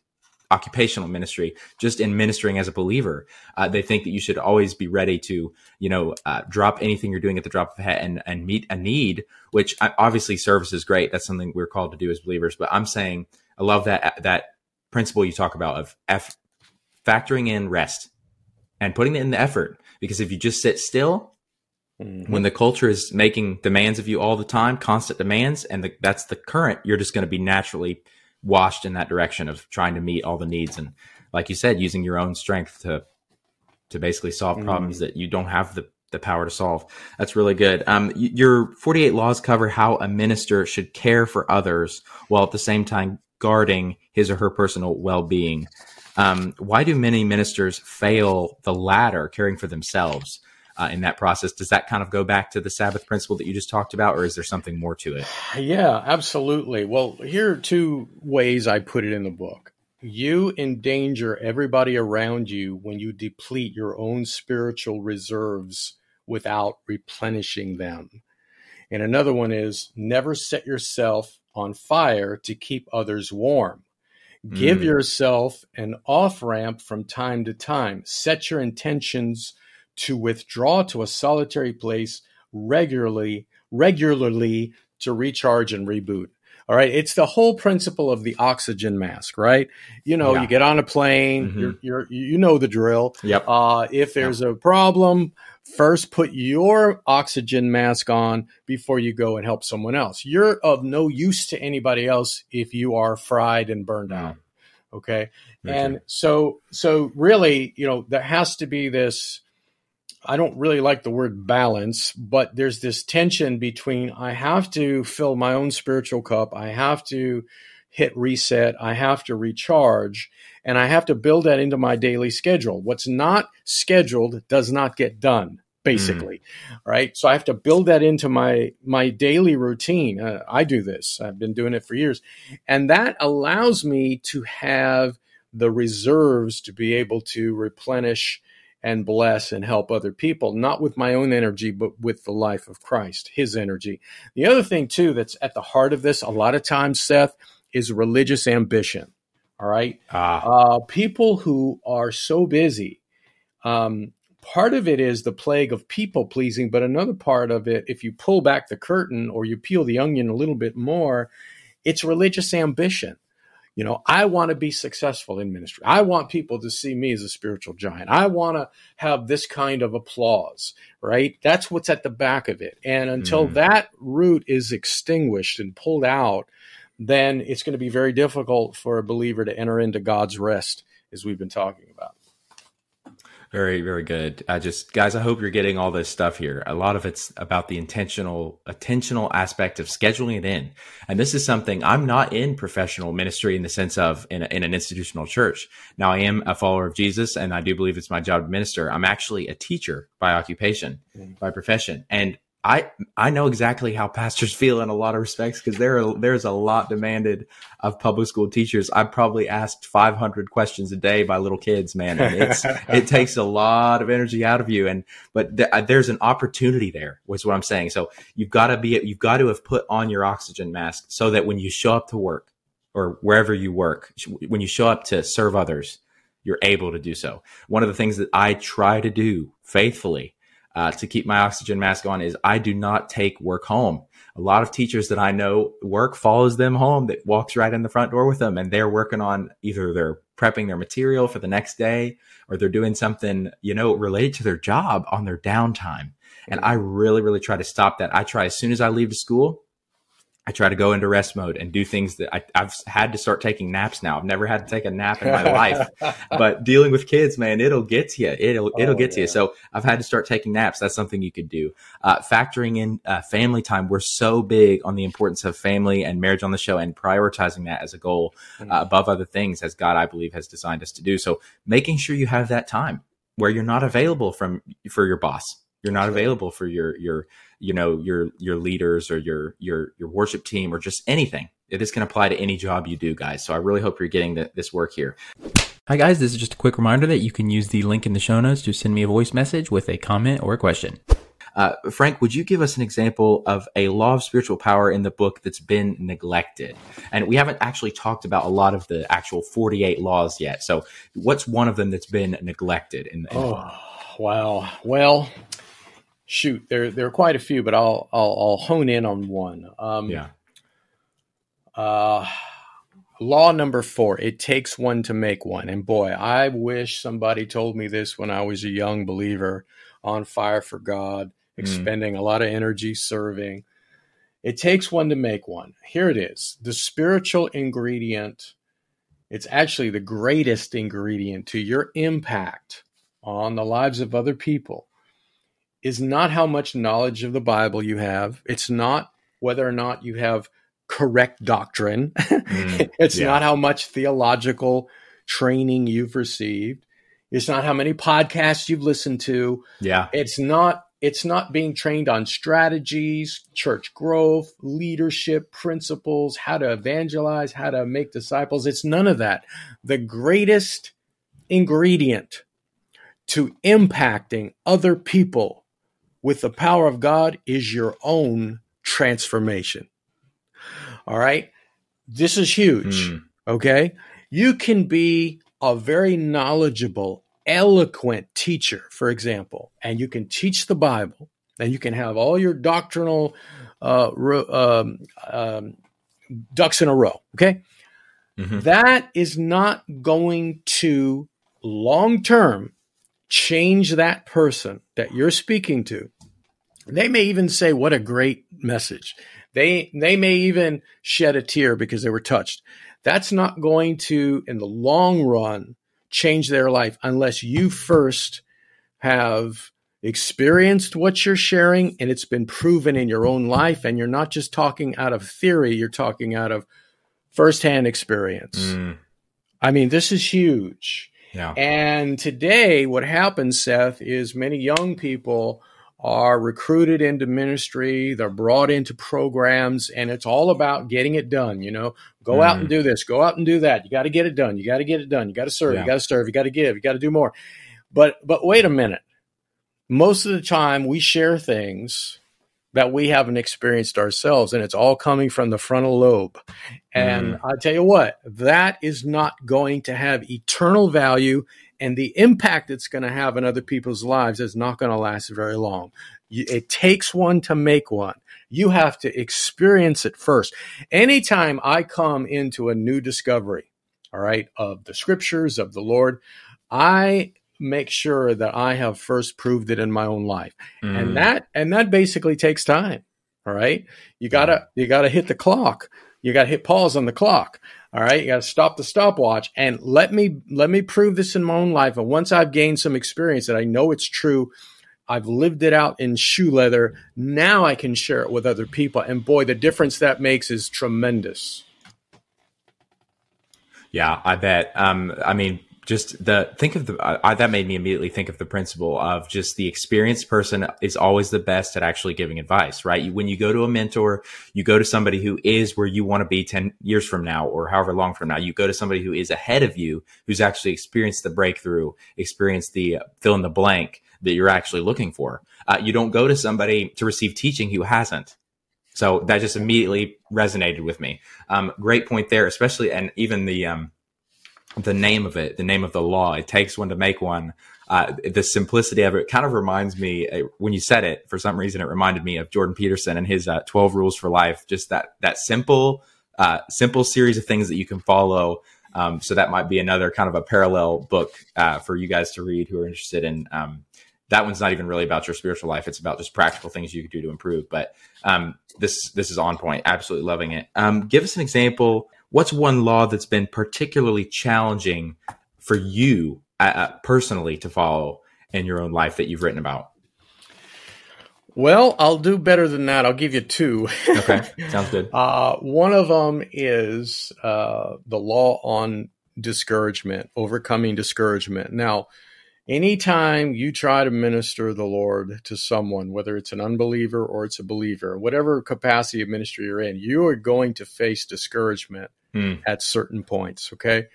occupational ministry, just in ministering as a believer. Uh, they think that you should always be ready to, you know, uh, drop anything you're doing at the drop of a hat and, and meet a need, which uh, obviously service is great. That's something we're called to do as believers. But I'm saying I love that, that principle you talk about of F, factoring in rest and putting it in the effort. Because if you just sit still, Mm-hmm. When the culture is making demands of you all the time, constant demands, and the, that's the current, you're just going to be naturally washed in that direction of trying to meet all the needs and like you said using your own strength to to basically solve problems mm. that you don't have the the power to solve. That's really good. Um, your 48 laws cover how a minister should care for others while at the same time guarding his or her personal well-being. Um, why do many ministers fail the latter caring for themselves uh, in that process. Does that kind of go back to the Sabbath principle that you just talked about, or is there something more to it? Yeah, absolutely. Well, here are two ways I put it in the book. You endanger everybody around you when you deplete your own spiritual reserves without replenishing them. And another one is never set yourself on fire to keep others warm. Give mm. yourself an off ramp from time to time. Set your intentions to withdraw to a solitary place regularly, regularly to recharge and reboot. All right. It's the whole principle of the oxygen mask, right? You know, yeah. you get on a plane, mm-hmm. you're, you're, you know the drill. Yep. Uh, if there's yep. a problem, first put your oxygen mask on before you go and help someone else. You're of no use to anybody else if you are fried and burned mm. out. Okay. and so, so really, you know, there has to be this, I don't really like the word balance, but there's this tension between I have to fill my own spiritual cup, I have to hit reset, I have to recharge, and I have to build that into my daily schedule. What's not scheduled does not get done basically mm. right so i have to build that into my my daily routine uh, i do this i've been doing it for years and that allows me to have the reserves to be able to replenish and bless and help other people not with my own energy but with the life of christ his energy the other thing too that's at the heart of this a lot of times seth is religious ambition all right ah. uh, people who are so busy um, part of it is the plague of people pleasing, but another part of it, if you pull back the curtain or you peel the onion a little bit more, it's religious ambition. You know, I want to be successful in ministry. I want people to see me as a spiritual giant. I want to have this kind of applause, right? That's what's at the back of it. And until mm. that root is extinguished and pulled out, then it's going to be very difficult for a believer to enter into God's rest, as we've been talking about. Very, very good. I just, guys, I hope you're getting all this stuff here. A lot of it's about the intentional, intentional aspect of scheduling it in. And this is something I'm not in professional ministry in the sense of in, a, in an institutional church. Now, I am a follower of Jesus and I do believe it's my job to minister. I'm actually a teacher by occupation, mm. by profession. And I I know exactly how pastors feel in a lot of respects because there are, there's a lot demanded of public school teachers. I probably asked 500 questions a day by little kids, man. And it's it takes a lot of energy out of you. And but th- there's an opportunity there, was what I'm saying. So you've got to be you've got to have put on your oxygen mask so that when you show up to work or wherever you work, when you show up to serve others, you're able to do so. One of the things that I try to do faithfully uh, to keep my oxygen mask on is I do not take work home. A lot of teachers that I know work follows them home that walks right in the front door with them and they're working on either they're prepping their material for the next day or they're doing something, you know, related to their job on their downtime. And I really, really try to stop that. I try as soon as I leave school, I try to go into rest mode and do things that I, have had to start taking naps now. I've never had to take a nap in my life, but dealing with kids, man, it'll get to you. It'll it'll oh, get to yeah. you. So I've had to start taking naps. That's something you could do. Uh, factoring in uh, family time. We're so big on the importance of family and marriage on the show, and prioritizing that as a goal mm. uh, above other things, as God I believe has designed us to do. So making sure you have that time where you're not available from for your boss you're not available for your your you know your your leaders or your your your worship team or just anything this can apply to any job you do guys so i really hope you're getting the, this work here hi guys this is just a quick reminder that you can use the link in the show notes to send me a voice message with a comment or a question uh, Frank, would you give us an example of a law of spiritual power in the book that's been neglected? And we haven't actually talked about a lot of the actual 48 laws yet. So, what's one of them that's been neglected? In, in oh, wow. Well, shoot, there there are quite a few, but I'll I'll, I'll hone in on one. Um, yeah. Uh, law number four: it takes one to make one. And boy, I wish somebody told me this when I was a young believer, on fire for God, mm. expending mm. a lot of energy serving. It takes one to make one. Here it is: the spiritual ingredient. It's actually the greatest ingredient to your impact on the lives of other people is not how much knowledge of the Bible you have. It's not whether or not you have correct doctrine. Mm, it's yeah. not how much theological training you've received. It's not how many podcasts you've listened to. Yeah. It's not it's not being trained on strategies, church growth, leadership principles, how to evangelize, how to make disciples. It's none of that. The greatest ingredient to impacting other people with the power of God is your own transformation. All right. This is huge. Mm. Okay. You can be a very knowledgeable, eloquent teacher, for example, and you can teach the Bible and you can have all your doctrinal uh, um, um, ducks in a row. Okay. Mm-hmm. That is not going to long term change that person that you're speaking to they may even say, "What a great message." They they may even shed a tear because they were touched. That's not going to, in the long run, change their life unless you first have experienced what you're sharing and it's been proven in your own life and you're not just talking out of theory you're talking out of firsthand experience mm. i mean this is huge yeah. and today what happens seth is many young people are recruited into ministry they're brought into programs and it's all about getting it done you know go mm. out and do this go out and do that you got to get it done you got to get it done you got to serve yeah. you got to serve you got to give you got to do more but but wait a minute most of the time we share things that we haven't experienced ourselves and it's all coming from the frontal lobe and mm. i tell you what that is not going to have eternal value and the impact it's going to have in other people's lives is not going to last very long it takes one to make one you have to experience it first anytime i come into a new discovery all right of the scriptures of the lord i make sure that I have first proved it in my own life. Mm. And that and that basically takes time. All right. You gotta you gotta hit the clock. You gotta hit pause on the clock. All right. You gotta stop the stopwatch and let me let me prove this in my own life. And once I've gained some experience that I know it's true, I've lived it out in shoe leather. Now I can share it with other people. And boy, the difference that makes is tremendous. Yeah, I bet. Um, I mean, just the think of the that made me immediately think of the principle of just the experienced person is always the best at actually giving advice right? You, when you go to a mentor you go to somebody who is where you want to be 10 years from now or however long from now. You go to somebody who is ahead of you who's actually experienced the breakthrough experienced the uh, fill in the blank that you're actually looking for. Uh, you don't go to somebody to receive teaching who hasn't. So that just immediately resonated with me. Um, great point there especially and even the um, the name of it, the name of the law. It takes one to make one. Uh, the simplicity of it kind of reminds me uh, when you said it for some reason it reminded me of Jordan Peterson and his uh, 12 rules for life. Just that that simple uh, simple series of things that you can follow. Um, so that might be another kind of a parallel book uh, for you guys to read who are interested in um, that one's not even really about your spiritual life. It's about just practical things you can do to improve. But um, this this is on point. Absolutely loving it. Um, give us an example what's one law that's been particularly challenging for you uh, uh, personally to follow in your own life that you've written about? Well, I'll do better than that. I'll give you two. okay, sounds good. Uh, one of them is uh, the law on discouragement, overcoming discouragement. Now, anytime you try to minister the Lord to someone, whether it's an unbeliever or it's a believer, whatever capacity of ministry you're in, you are going to face discouragement mm. at certain points. Okay.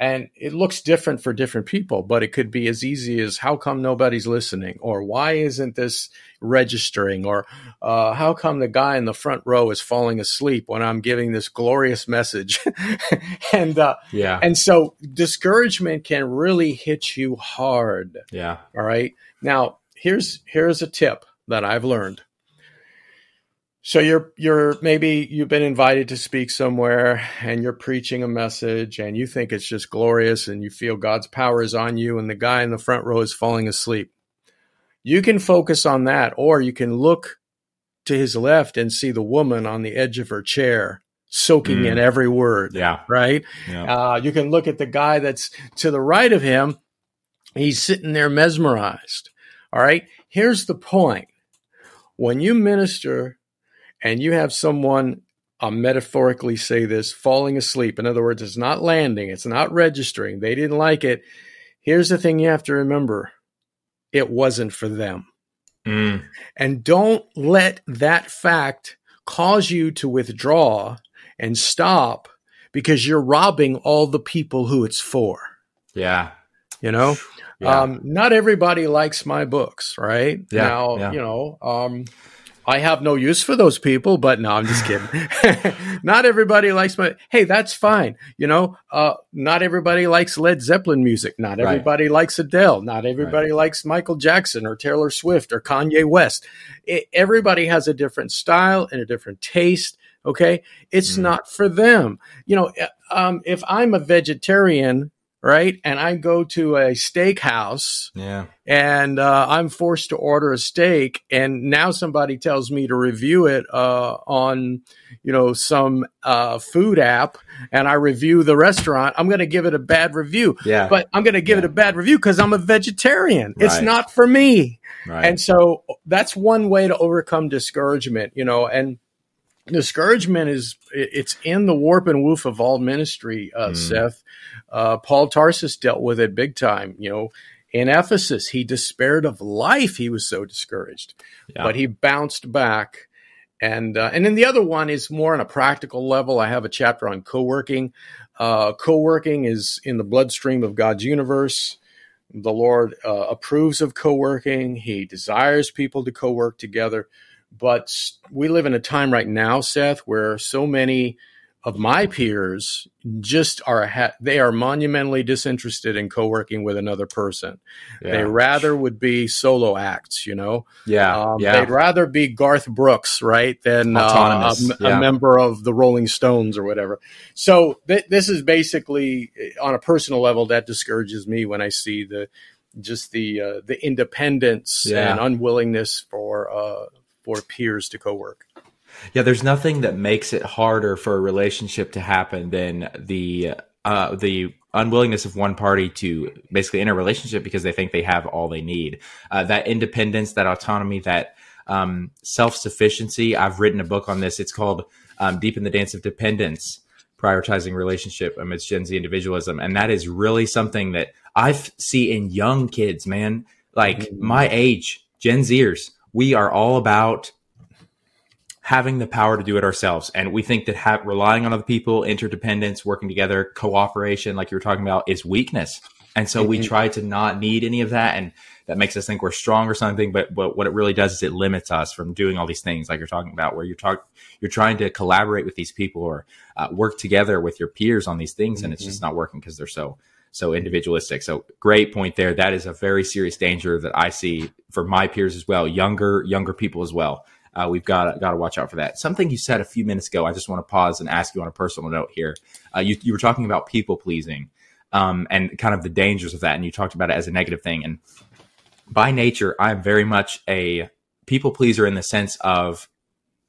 And it looks different for different people, but it could be as easy as how come nobody's listening, or why isn't this registering, or uh, how come the guy in the front row is falling asleep when I'm giving this glorious message, and uh, yeah, and so discouragement can really hit you hard. Yeah. All right. Now here's here's a tip that I've learned. So you're you're maybe you've been invited to speak somewhere and you're preaching a message and you think it's just glorious and you feel God's power is on you and the guy in the front row is falling asleep. You can focus on that or you can look to his left and see the woman on the edge of her chair soaking mm. in every word. Yeah. Right? Yeah. Uh, you can look at the guy that's to the right of him. He's sitting there mesmerized. All right. Here's the point. When you minister and you have someone, I'll metaphorically say this, falling asleep. In other words, it's not landing, it's not registering. They didn't like it. Here's the thing you have to remember it wasn't for them. Mm. And don't let that fact cause you to withdraw and stop because you're robbing all the people who it's for. Yeah. You know? Yeah. Um, not everybody likes my books, right? Yeah, now, yeah. you know, um, I have no use for those people, but no, I'm just kidding. not everybody likes my, hey, that's fine. You know, uh, not everybody likes Led Zeppelin music. Not everybody right. likes Adele. Not everybody right. likes Michael Jackson or Taylor Swift or Kanye West. It, everybody has a different style and a different taste. Okay. It's mm. not for them. You know, um, if I'm a vegetarian, right? And I go to a steakhouse Yeah. and uh, I'm forced to order a steak, and now somebody tells me to review it uh, on, you know, some uh, food app, and I review the restaurant. I'm going to give it a bad review, Yeah. but I'm going to give Yeah. it a bad review because I'm a vegetarian. It's not for me, right. and so that's one way to overcome discouragement, you know, and. Discouragement is it's in the warp and woof of all ministry, uh, Mm. Seth. Uh, Paul Tarsus dealt with it big time. You know, in Ephesus, he despaired of life. He was so discouraged, Yeah. but he bounced back. And uh, and then the other one is more on a practical level. I have a chapter on co-working. Uh, co-working is in the bloodstream of God's universe. The Lord uh, approves of co-working. He desires people to co-work together. But we live in a time right now, Seth, where so many of my peers just are ha- they are monumentally disinterested in co-working with another person. yeah. They rather would be solo acts, you know. yeah. Um, yeah. They'd rather be Garth Brooks, right, than uh, a, a yeah. member of the Rolling Stones or whatever. So th- this is basically, uh, on a personal level, that discourages me when I see the just the uh, the independence Yeah. and unwillingness for uh, for peers to co-work. Yeah, there's nothing that makes it harder for a relationship to happen than the uh, the unwillingness of one party to basically enter a relationship because they think they have all they need. Uh, that independence, that autonomy, that um, self sufficiency. I've written a book on this. It's called um, "Deepen the Dance of Dependence." Prioritizing relationship amidst Gen Z individualism, and that is really something that I see in young kids, man. Like Mhm. my age, Gen Zers, we are all about having the power to do it ourselves. And we think that have, relying on other people, interdependence, working together, cooperation, like you were talking about, is weakness. And so we Mhm. try to not need any of that. And that makes us think we're strong or something. But, but what it really does is it limits us from doing all these things like you're talking about, where you're talk, you're trying to collaborate with these people or uh, work together with your peers on these things. And it's just not working because they're so, so individualistic. So great point there. That is a very serious danger that I see for my peers as well, younger, younger people as well uh, we've got got to watch out for that. Something you said a few minutes ago, I just want to pause and ask you on a personal note here. Uh, you, you were talking about people pleasing um, and kind of the dangers of that, and you talked about it as a negative thing. And by nature, I'm very much a people pleaser in the sense of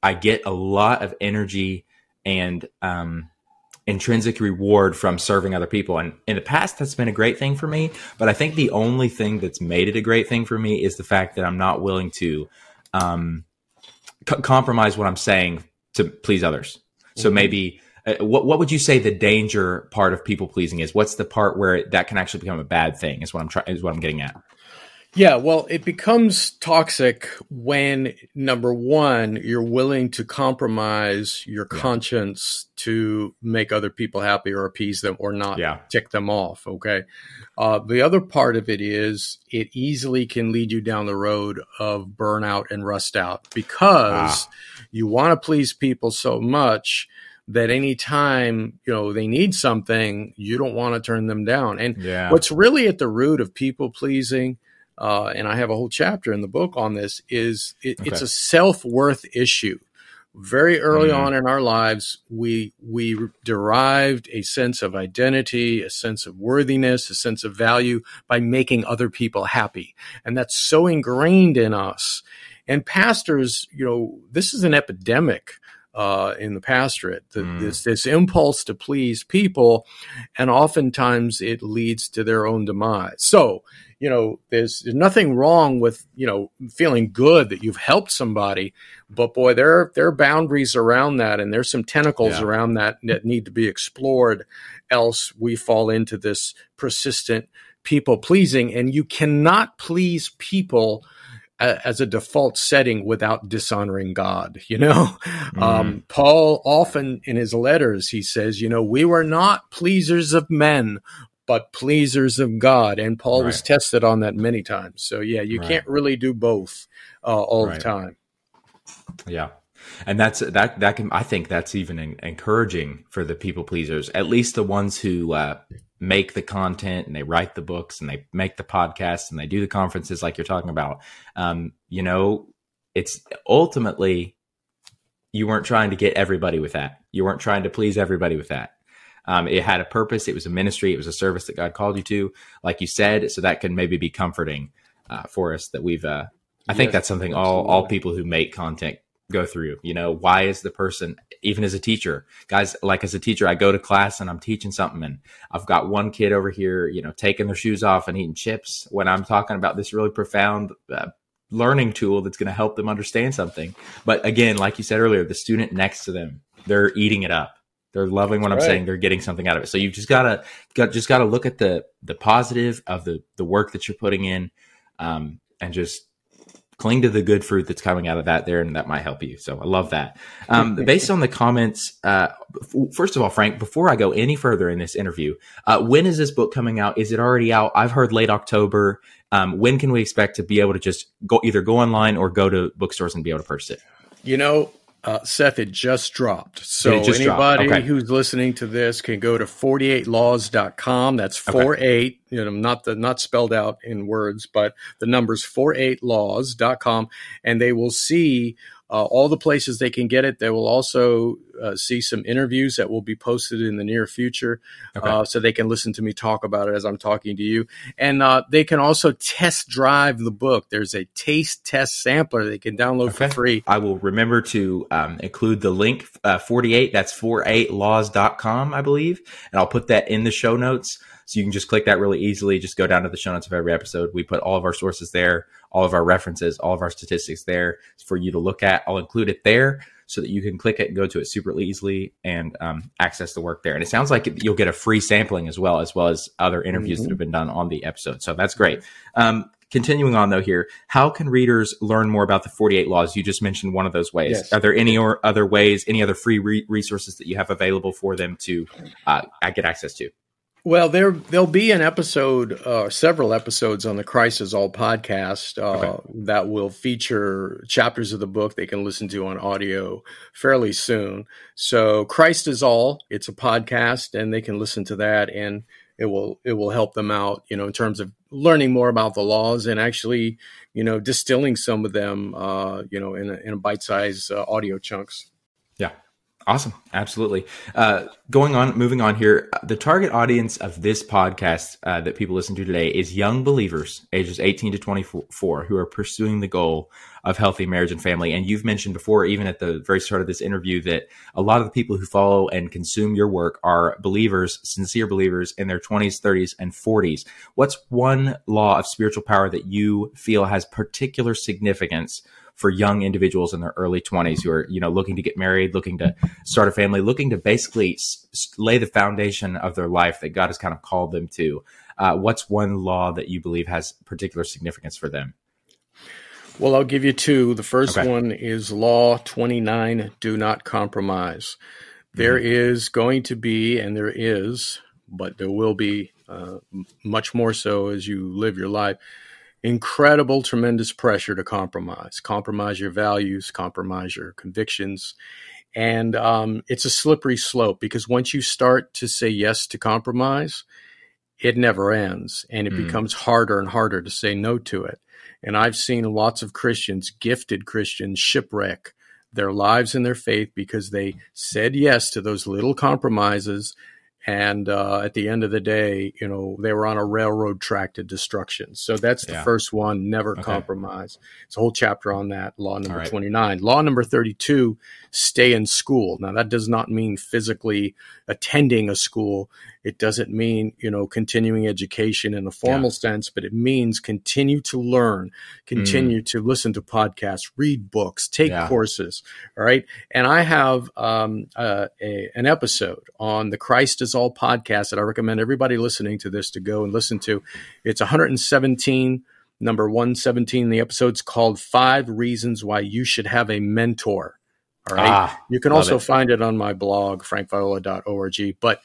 I get a lot of energy and um, intrinsic reward from serving other people. And in the past, that's been a great thing for me. But I think the only thing that's made it a great thing for me is the fact that I'm not willing to um, c- compromise what I'm saying to please others. So Mhm. maybe uh, what what would you say the danger part of people pleasing is? What's the part where that can actually become a bad thing? Is what I'm trying is what I'm getting at. Yeah, well, it becomes toxic when number one, you're willing to compromise your Yeah. conscience to make other people happy or appease them or not Yeah. tick them off. Okay. Uh, the other part of it is it easily can lead you down the road of burnout and rust out because you want to please people so much that anytime you know they need something, you don't want to turn them down. And Yeah. What's really at the root of people pleasing, uh, and I have a whole chapter in the book on this, is it, it's a self worth issue. Very early Mm. on in our lives, we we derived a sense of identity, a sense of worthiness, a sense of value by making other people happy, and that's so ingrained in us. And pastors, you know, this is an epidemic uh, in the pastorate. The, Mm. This this impulse to please people, and oftentimes it leads to their own demise. So, you know, there's, there's nothing wrong with you know feeling good that you've helped somebody, but boy, there are, there are boundaries around that, and there's some tentacles Yeah. around that that need to be explored. Else, we fall into this persistent people pleasing, and you cannot please people as a default setting without dishonoring God. You know, um, Paul often in his letters he says, you know, we were not pleasers of men, but pleasers of God. And Paul was tested on that many times. So yeah, you Right. can't really do both uh, all Right. the time. Yeah. And that's that that can I think that's even en- encouraging for the people pleasers, at least the ones who uh, make the content and they write the books and they make the podcasts and they do the conferences like you're talking about. Um, you know, it's ultimately you weren't trying to get everybody with that. You weren't trying to please everybody with that. Um, it had a purpose. It was a ministry. It was a service that God called you to, like you said. So that can maybe be comforting uh, for us that we've. Uh, I yes, think that's something absolutely. all all people who make content go through. You know, why is the person even as a teacher, guys? Like as a teacher, I go to class and I'm teaching something, and I've got one kid over here, you know, taking their shoes off and eating chips when I'm talking about this really profound. Uh, learning tool that's going to help them understand something. But again, like you said earlier, the student next to them, they're eating it up they're loving what That's I'm saying. They're getting something out of it. So you've just gotta got just gotta look at the the positive of the the work that you're putting in, um, and just cling to the good fruit that's coming out of that there, and that might help you. So I love that. Um, based on the comments, uh, f- first of all, Frank, before I go any further in this interview, uh, when is this book coming out? Is it already out? I've heard late October. Um, when can we expect to be able to just go either go online or go to bookstores and be able to purchase it? You know, uh, Seth, it just dropped. So just anybody dropped. Okay. who's listening to this can go to 48laws.com. That's 48, okay. you know, not the not spelled out in words, but the numbers 48laws.com and they will see uh, all the places they can get it. They will also uh, see some interviews that will be posted in the near future, okay. uh, so they can listen to me talk about it as I'm talking to you. And uh, they can also test drive the book. There's a taste test sampler they can download okay. for free. I will remember to um, include the link uh, 48. That's 48laws.com, I believe, and I'll put that in the show notes. So you can just click that really easily. Just go down to the show notes of every episode. We put all of our sources there, all of our references, all of our statistics there for you to look at. I'll include it there so that you can click it and go to it super easily and um, access the work there. And it sounds like you'll get a free sampling as well, as well as other interviews mm-hmm. that have been done on the episode. So that's great. Um, continuing on though here, how can readers learn more about the 48 laws? You just mentioned one of those ways. Yes. Are there any or other ways, any other free re- resources that you have available for them to uh, get access to? Well, there there'll be an episode, uh, several episodes on the Christ is All podcast uh, okay. that will feature chapters of the book they can listen to on audio fairly soon. So Christ is All, it's a podcast, and they can listen to that, and it will it will help them out, you know, in terms of learning more about the laws and actually, you know, distilling some of them, uh, you know, in a, in a bite sized uh, audio chunks. Awesome. Absolutely. Uh, going on, moving on here. The target audience of this podcast uh, that people listen to today is young believers, ages 18 to 24, who are pursuing the goal of healthy marriage and family. And you've mentioned before, even at the very start of this interview, that a lot of the people who follow and consume your work are believers, sincere believers in their 20s, 30s, and 40s. What's one law of spiritual power that you feel has particular significance for young individuals in their early 20s who are you know looking to get married looking to start a family looking to basically s- lay the foundation of their life that god has kind of called them to. Uh, what's one law that you believe has particular significance for them? Well i'll give you two. The first okay. one is law 29 do not compromise. There mm-hmm. is going to be and there is but there will be uh, much more so as you live your life incredible, tremendous pressure to compromise, compromise your values, compromise your convictions. And um, it's a slippery slope because once you start to say yes to compromise, it never ends and it mm. becomes harder and harder to say no to it. And I've seen lots of Christians, gifted Christians, shipwreck their lives and their faith because they said yes to those little compromises and uh, at the end of the day, you know, they were on a railroad track to destruction. So that's the yeah. first one, never okay. compromise. It's a whole chapter on that, law number right. 29. Law number 32, stay in school. Now, that does not mean physically attending a school. It doesn't mean, you know, continuing education in a formal yeah. sense, but it means continue to learn, continue mm. to listen to podcasts, read books, take yeah. courses. All right. And I have um, uh, a, an episode on the Christ is All podcast that I recommend everybody listening to this to go and listen to. It's 117 number 117. The episode's called Five Reasons Why You Should Have a Mentor. All right. Ah, you can also it. find it on my blog, frankviola.org. But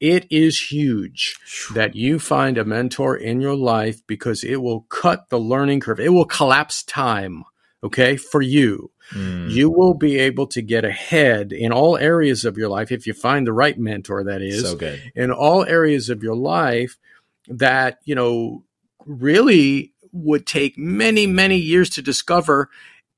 it is huge that you find a mentor in your life because it will cut the learning curve. It will collapse time, okay, for you. Mm. You will be able to get ahead in all areas of your life if you find the right mentor, that is. So good. In all areas of your life that, you know, really would take many, many years to discover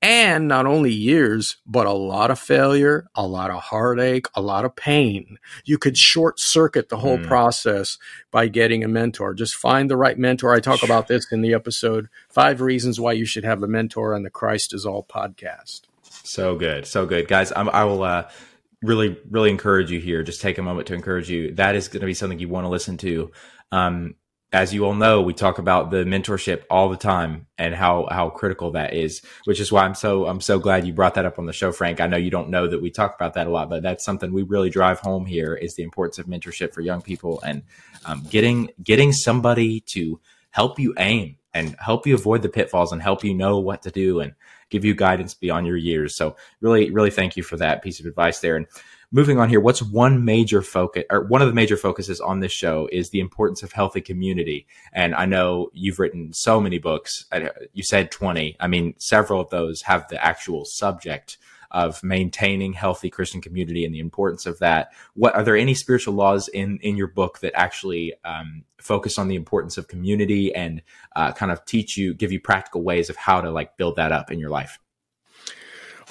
and not only years, but a lot of failure, a lot of heartache, a lot of pain. You could short circuit the whole mm. process by getting a mentor. Just find the right mentor. I talk about this in the episode Five Reasons Why You Should Have a Mentor on the Christ is All podcast. So good. So good. Guys, I'm, i will uh, really, really encourage you here. Just take a moment to encourage you. That is going to be something you want to listen to. Um, as you all know, we talk about the mentorship all the time and how how critical that is, which is why I'm so I'm so glad you brought that up on the show, Frank. I know you don't know that we talk about that a lot, but that's something we really drive home here is the importance of mentorship for young people and um, getting getting somebody to help you aim and help you avoid the pitfalls and help you know what to do and give you guidance beyond your years. So really, really thank you for that piece of advice there. And moving on here, what's one major focus or one of the major focuses on this show is the importance of healthy community. And I know you've written so many books. You said 20. I mean, several of those have the actual subject of maintaining healthy Christian community and the importance of that. What are there any spiritual laws in in your book that actually um, focus on the importance of community and uh, kind of teach you, give you practical ways of how to like build that up in your life?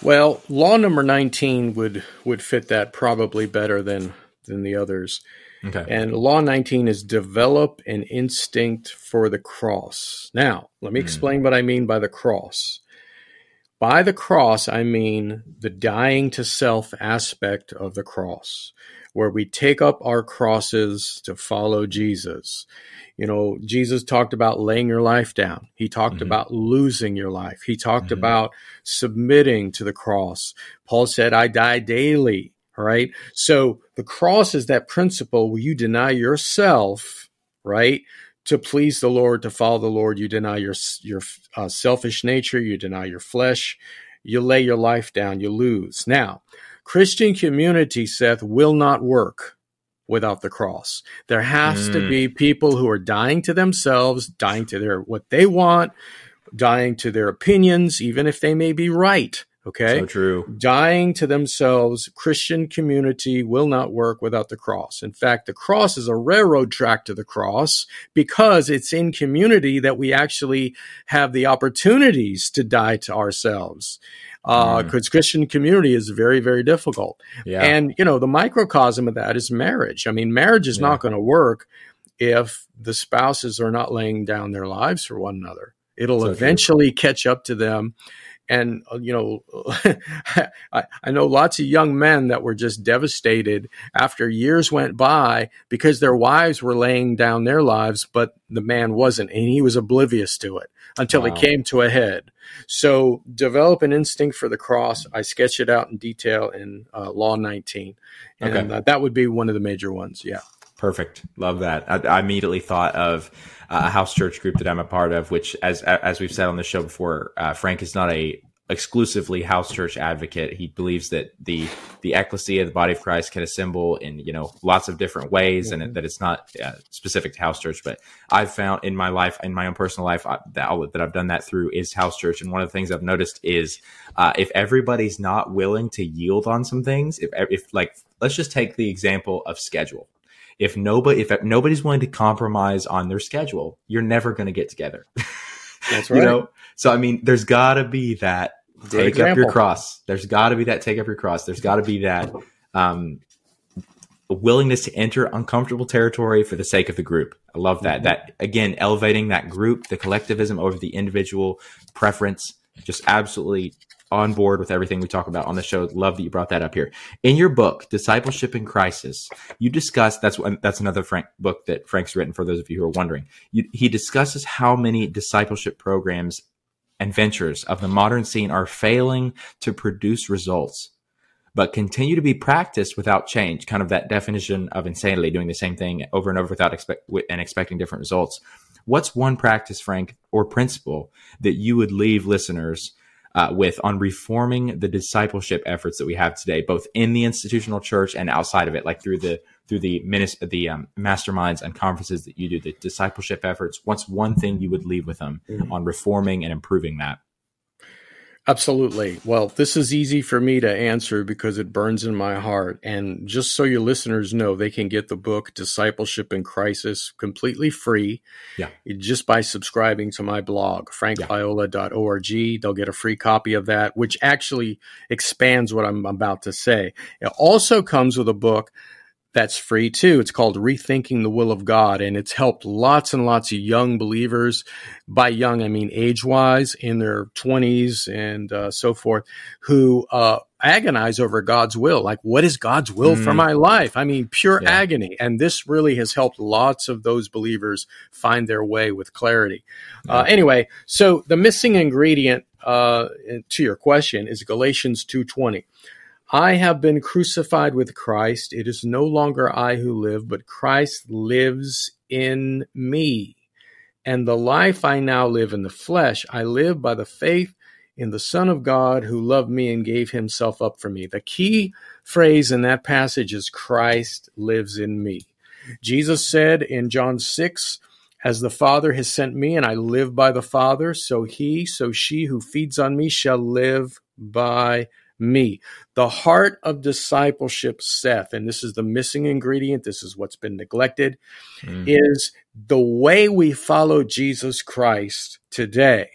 Well, law number 19 would would fit that probably better than than the others. Okay. And law 19 is develop an instinct for the cross. Now, let me mm. explain what I mean by the cross. By the cross, I mean the dying to self aspect of the cross, where we take up our crosses to follow Jesus. You know, Jesus talked about laying your life down. He talked mm-hmm. about losing your life. He talked mm-hmm. about submitting to the cross. Paul said, I die daily. Right. So the cross is that principle where you deny yourself, right? To please the Lord, to follow the Lord, you deny your your uh, selfish nature, you deny your flesh, you lay your life down, you lose. Now, Christian community, Seth, will not work without the cross. There has mm. to be people who are dying to themselves, dying to their what they want, dying to their opinions, even if they may be right. Okay. So true. Dying to themselves, Christian community will not work without the cross. In fact, the cross is a railroad track to the cross because it's in community that we actually have the opportunities to die to ourselves because uh, mm. Christian community is very, very difficult. Yeah. And, you know, the microcosm of that is marriage. I mean, marriage is yeah. not going to work if the spouses are not laying down their lives for one another. It'll so eventually true. catch up to them and uh, you know I, I, know lots of young men that were just devastated after years went by because their wives were laying down their lives but the man wasn't and he was oblivious to it until wow. it came to a head so develop an instinct for the cross i sketch it out in detail in uh, law 19 and okay. uh, that would be one of the major ones yeah Perfect. Love that. I, I immediately thought of uh, a house church group that I'm a part of, which, as as we've said on the show before, uh, Frank is not a exclusively house church advocate. He believes that the the ecclesia, the body of Christ, can assemble in you know lots of different ways, mm-hmm. and that it's not uh, specific to house church. But I've found in my life, in my own personal life, I, the outlet that I've done that through is house church. And one of the things I've noticed is uh, if everybody's not willing to yield on some things, if if like let's just take the example of schedule if nobody if nobody's willing to compromise on their schedule, you're never going to get together. That's right. you know, so I mean, there's got to be that Good take example. up your cross. There's got to be that take up your cross. There's got to be that um, willingness to enter uncomfortable territory for the sake of the group. I love that. Mm-hmm. That again, elevating that group, the collectivism over the individual preference. Just absolutely on board with everything we talk about on the show. Love that you brought that up here. In your book, Discipleship in Crisis, you discuss that's one, that's another Frank book that Frank's written for those of you who are wondering. You, he discusses how many discipleship programs and ventures of the modern scene are failing to produce results but continue to be practiced without change kind of that definition of insanity doing the same thing over and over without expect and expecting different results what's one practice frank or principle that you would leave listeners uh, with on reforming the discipleship efforts that we have today, both in the institutional church and outside of it, like through the through the minis- the um, masterminds and conferences that you do, the discipleship efforts. What's one thing you would leave with them mm-hmm. on reforming and improving that? Absolutely. Well, this is easy for me to answer because it burns in my heart. And just so your listeners know, they can get the book Discipleship in Crisis completely free. Yeah. Just by subscribing to my blog, frankviola.org. They'll get a free copy of that, which actually expands what I'm about to say. It also comes with a book that's free too. It's called Rethinking the Will of God, and it's helped lots and lots of young believers. By young, I mean age wise, in their 20s and uh, so forth, who uh, agonize over God's will. Like, what is God's will mm. for my life? I mean, pure yeah. agony. And this really has helped lots of those believers find their way with clarity. Uh, anyway, so the missing ingredient uh, to your question is Galatians 2:20. I have been crucified with Christ. It is no longer I who live, but Christ lives in me. And the life I now live in the flesh, I live by the faith in the Son of God who loved me and gave himself up for me. The key phrase in that passage is Christ lives in me. Jesus said in John 6, as the Father has sent me, and I live by the Father, so he, so she who feeds on me shall live by me. The heart of discipleship, Seth, and this is the missing ingredient, this is what's been neglected, mm. is the way we follow Jesus Christ today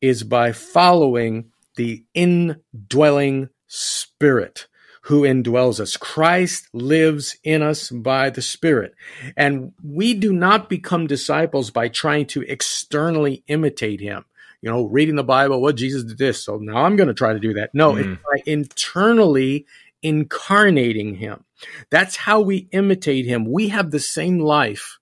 is by following the indwelling spirit who indwells us. Christ lives in us by the Spirit. And we do not become disciples by trying to externally imitate him you know, reading the Bible, what Jesus did this. So now I'm going to try to do that. No, mm. it's by internally incarnating him. That's how we imitate him. We have the same life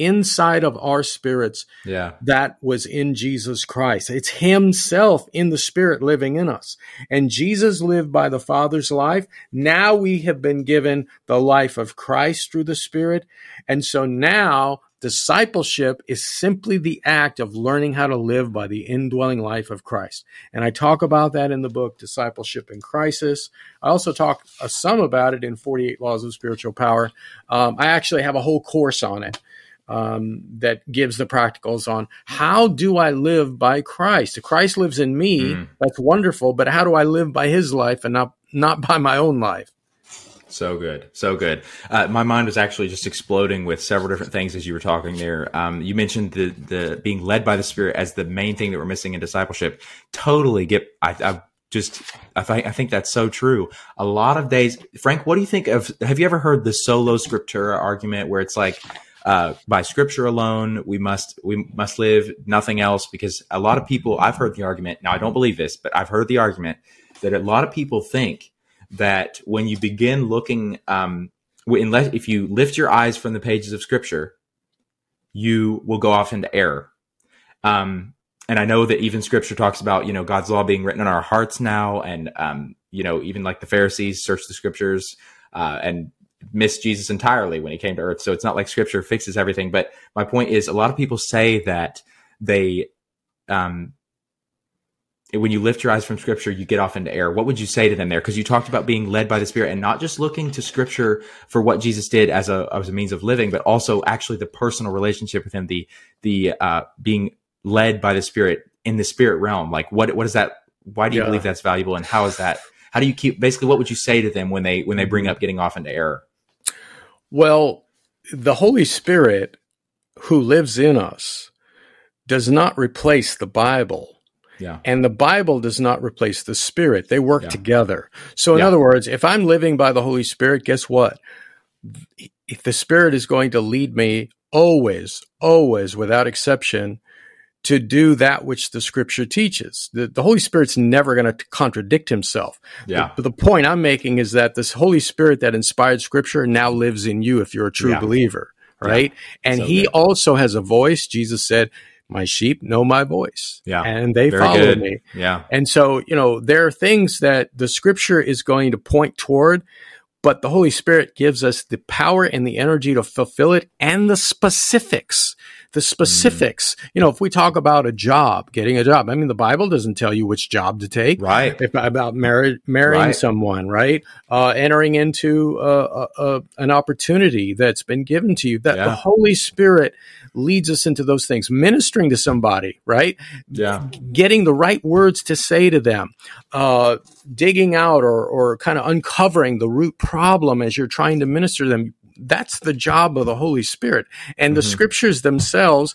inside of our spirits yeah. that was in Jesus Christ. It's himself in the spirit living in us. And Jesus lived by the Father's life. Now we have been given the life of Christ through the spirit. And so now Discipleship is simply the act of learning how to live by the indwelling life of Christ. And I talk about that in the book, Discipleship in Crisis. I also talk uh, some about it in 48 Laws of Spiritual Power. Um, I actually have a whole course on it. Um, that gives the practicals on how do I live by Christ? If Christ lives in me, mm. that's wonderful, but how do I live by his life and not, not by my own life? So good, so good. Uh, my mind was actually just exploding with several different things as you were talking there. Um, you mentioned the the being led by the Spirit as the main thing that we're missing in discipleship. Totally get. I, I just I think I think that's so true. A lot of days, Frank. What do you think of? Have you ever heard the sola scriptura argument, where it's like uh, by scripture alone we must we must live nothing else? Because a lot of people I've heard the argument. Now I don't believe this, but I've heard the argument that a lot of people think that when you begin looking, um, unless if you lift your eyes from the pages of Scripture, you will go off into error. Um, and I know that even Scripture talks about you know God's law being written in our hearts now, and um, you know even like the Pharisees searched the Scriptures uh, and missed Jesus entirely when he came to earth. So it's not like Scripture fixes everything. But my point is, a lot of people say that they um, when you lift your eyes from scripture, you get off into error. What would you say to them there? Because you talked about being led by the spirit and not just looking to scripture for what Jesus did as a, as a means of living, but also actually the personal relationship with him, the, the, uh, being led by the spirit in the spirit realm. Like what, what is that? Why do you yeah. believe that's valuable? And how is that? How do you keep, basically, what would you say to them when they, when they bring up getting off into error? Well, the Holy Spirit who lives in us does not replace the Bible yeah. And the Bible does not replace the Spirit. They work yeah. together. So, in yeah. other words, if I'm living by the Holy Spirit, guess what? If the Spirit is going to lead me always, always, without exception, to do that which the Scripture teaches. The, the Holy Spirit's never going to contradict himself. Yeah. But the point I'm making is that this Holy Spirit that inspired Scripture now lives in you if you're a true believer right? Yeah. And so he good. also has a voice. Jesus said, my sheep know my voice. Yeah. And they Very follow good. me. Yeah. And so, you know, there are things that the scripture is going to point toward, but the Holy Spirit gives us the power and the energy to fulfill it and the specifics the specifics. Mm. You know, if we talk about a job, getting a job, I mean, the Bible doesn't tell you which job to take, right? If, about marriage, marrying right. someone, right? Uh, entering into uh, uh, uh, an opportunity that's been given to you. That yeah. the Holy Spirit leads us into those things. Ministering to somebody, right? Yeah. Getting the right words to say to them, uh, digging out or, or kind of uncovering the root problem as you're trying to minister to them. That's the job of the Holy Spirit. And the mm-hmm. scriptures themselves,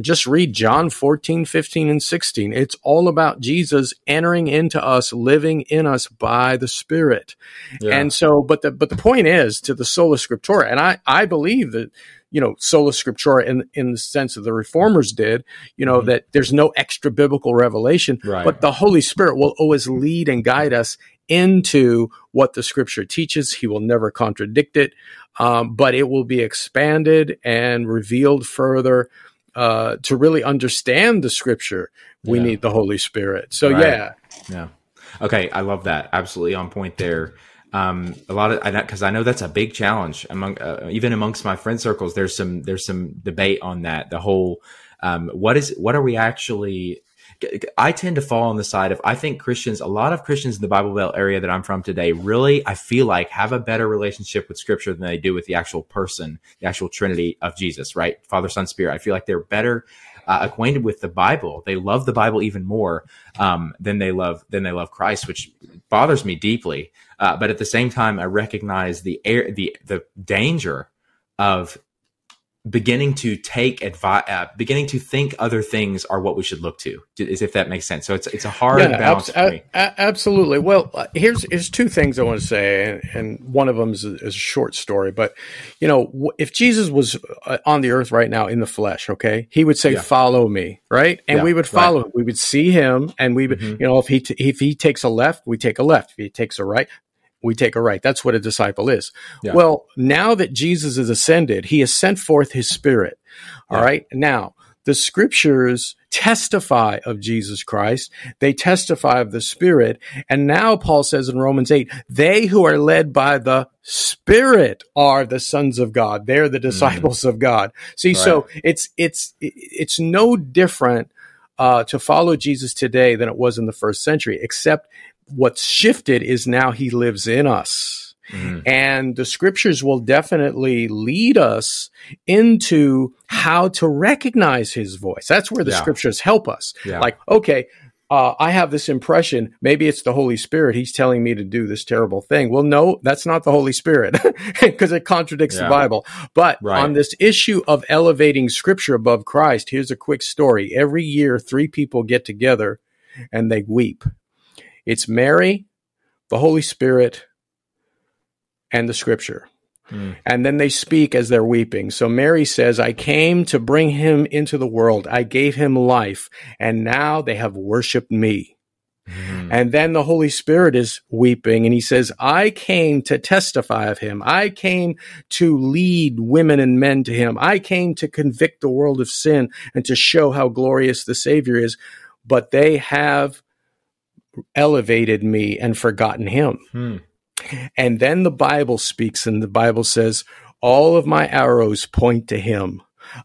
just read John 14, 15, and 16. It's all about Jesus entering into us, living in us by the Spirit. Yeah. And so, but the, but the point is to the sola scriptura, and I, I believe that, you know, sola scriptura in, in the sense that the reformers did, you know, mm-hmm. that there's no extra biblical revelation, right. but the Holy Spirit will always lead and guide us into what the scripture teaches. He will never contradict it, um, but it will be expanded and revealed further uh, to really understand the scripture, we yeah. need the Holy Spirit. So right. yeah, yeah. Okay, I love that. Absolutely on point there. Um, a lot of because I, I, know that's a big challenge among uh, even amongst my friend circles. There's some there's some debate on that. The whole um, what is what are we actually I tend to fall on the side of I think Christians, a lot of Christians in the Bible Belt area that I'm from today, really I feel like have a better relationship with Scripture than they do with the actual person, the actual Trinity of Jesus, right? Father, Son, Spirit. I feel like they're better uh, acquainted with the Bible. They love the Bible even more um, than they love than they love Christ, which bothers me deeply. Uh, but at the same time, I recognize the air, the the danger of beginning to take advice, uh, beginning to think other things are what we should look to, as if that makes sense. So it's it's a hard yeah, balance. Ab- a- absolutely. Well, uh, here's here's two things I want to say, and, and one of them is a, is a, short story. But you know, if Jesus was uh, on the earth right now in the flesh, okay, he would say, yeah. "Follow me," right? And yeah, we would follow. Right. We would see him, and we would, mm-hmm. you know, if he t- if he takes a left, we take a left. If he takes a right, we take a right. That's what a disciple is. Yeah. Well, now that Jesus is ascended, he has sent forth his spirit. All yeah. right. Now, the scriptures testify of Jesus Christ. They testify of the Spirit. And now Paul says in Romans 8, they who are led by the Spirit are the sons of God. They're the mm. disciples mm. of God. See, right. so it's, it's, it's no different uh, to follow Jesus today than it was in the first century, except what's shifted is now he lives in us. Mm. And the scriptures will definitely lead us into how to recognize his voice. That's where the yeah. scriptures help us. Yeah. Like, okay, uh, I have this impression, maybe it's the Holy Spirit. He's telling me to do this terrible thing. Well, no, that's not the Holy Spirit because it contradicts yeah. the Bible. But right. on this issue of elevating scripture above Christ, here's a quick story. Every year, three people get together and they weep it's Mary, the Holy Spirit, and the scripture. Mm. And then they speak as they're weeping. So Mary says, I came to bring him into the world. I gave him life. And now they have worshiped me. Mm. And then the Holy Spirit is weeping and he says, I came to testify of him. I came to lead women and men to him. I came to convict the world of sin and to show how glorious the Savior is. But they have elevated me and forgotten him. Hmm. And then the Bible speaks, and the Bible says, All of my arrows point to him.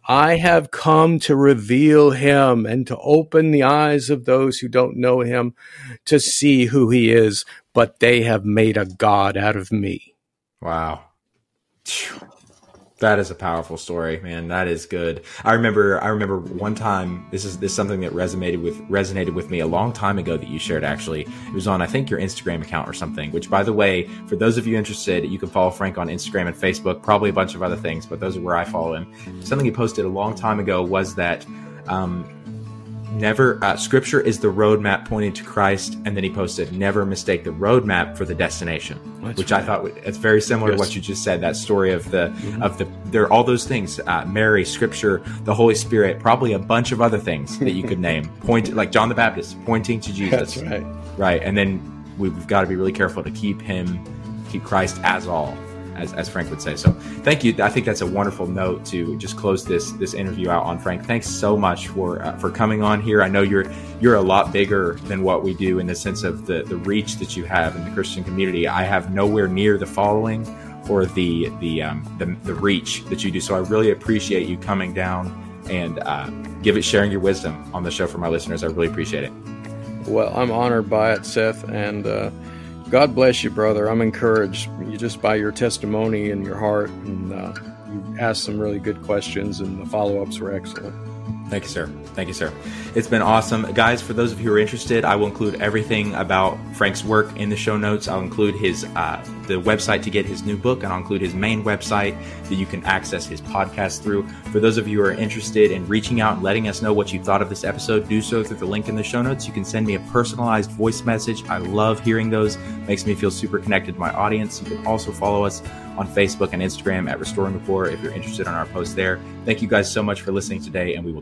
I have come to reveal him and to open the eyes of those who don't know him to see who he is, but they have made a God out of me. Wow. That is a powerful story, man. That is good. I remember I remember one time this is this is something that resonated with resonated with me a long time ago that you shared actually. It was on I think your Instagram account or something, which by the way, for those of you interested, you can follow Frank on Instagram and Facebook, probably a bunch of other things, but those are where I follow him. Something he posted a long time ago was that um, never uh, scripture is the roadmap pointing to christ and then he posted never mistake the roadmap for the destination That's which right. i thought it's very similar yes. to what you just said that story of the mm-hmm. of the there are all those things uh, mary scripture the holy spirit probably a bunch of other things that you could name point like john the baptist pointing to jesus That's right right and then we've got to be really careful to keep him keep christ as all as, as Frank would say. So thank you. I think that's a wonderful note to just close this this interview out on. Frank, thanks so much for uh, for coming on here. I know you're you're a lot bigger than what we do in the sense of the the reach that you have in the Christian community. I have nowhere near the following or the the um, the, the reach that you do. So I really appreciate you coming down and uh, give it sharing your wisdom on the show for my listeners. I really appreciate it. Well, I'm honored by it, Seth, and. Uh, God bless you, brother. I'm encouraged you just by your testimony and your heart, and uh, you asked some really good questions, and the follow ups were excellent. Thank you, sir. Thank you, sir. It's been awesome. Guys, for those of you who are interested, I will include everything about Frank's work in the show notes. I'll include his uh, the website to get his new book, and I'll include his main website that you can access his podcast through. For those of you who are interested in reaching out and letting us know what you thought of this episode, do so through the link in the show notes. You can send me a personalized voice message. I love hearing those. Makes me feel super connected to my audience. You can also follow us on Facebook and Instagram at Restoring Rapport if you're interested in our posts there. Thank you guys so much for listening today, and we will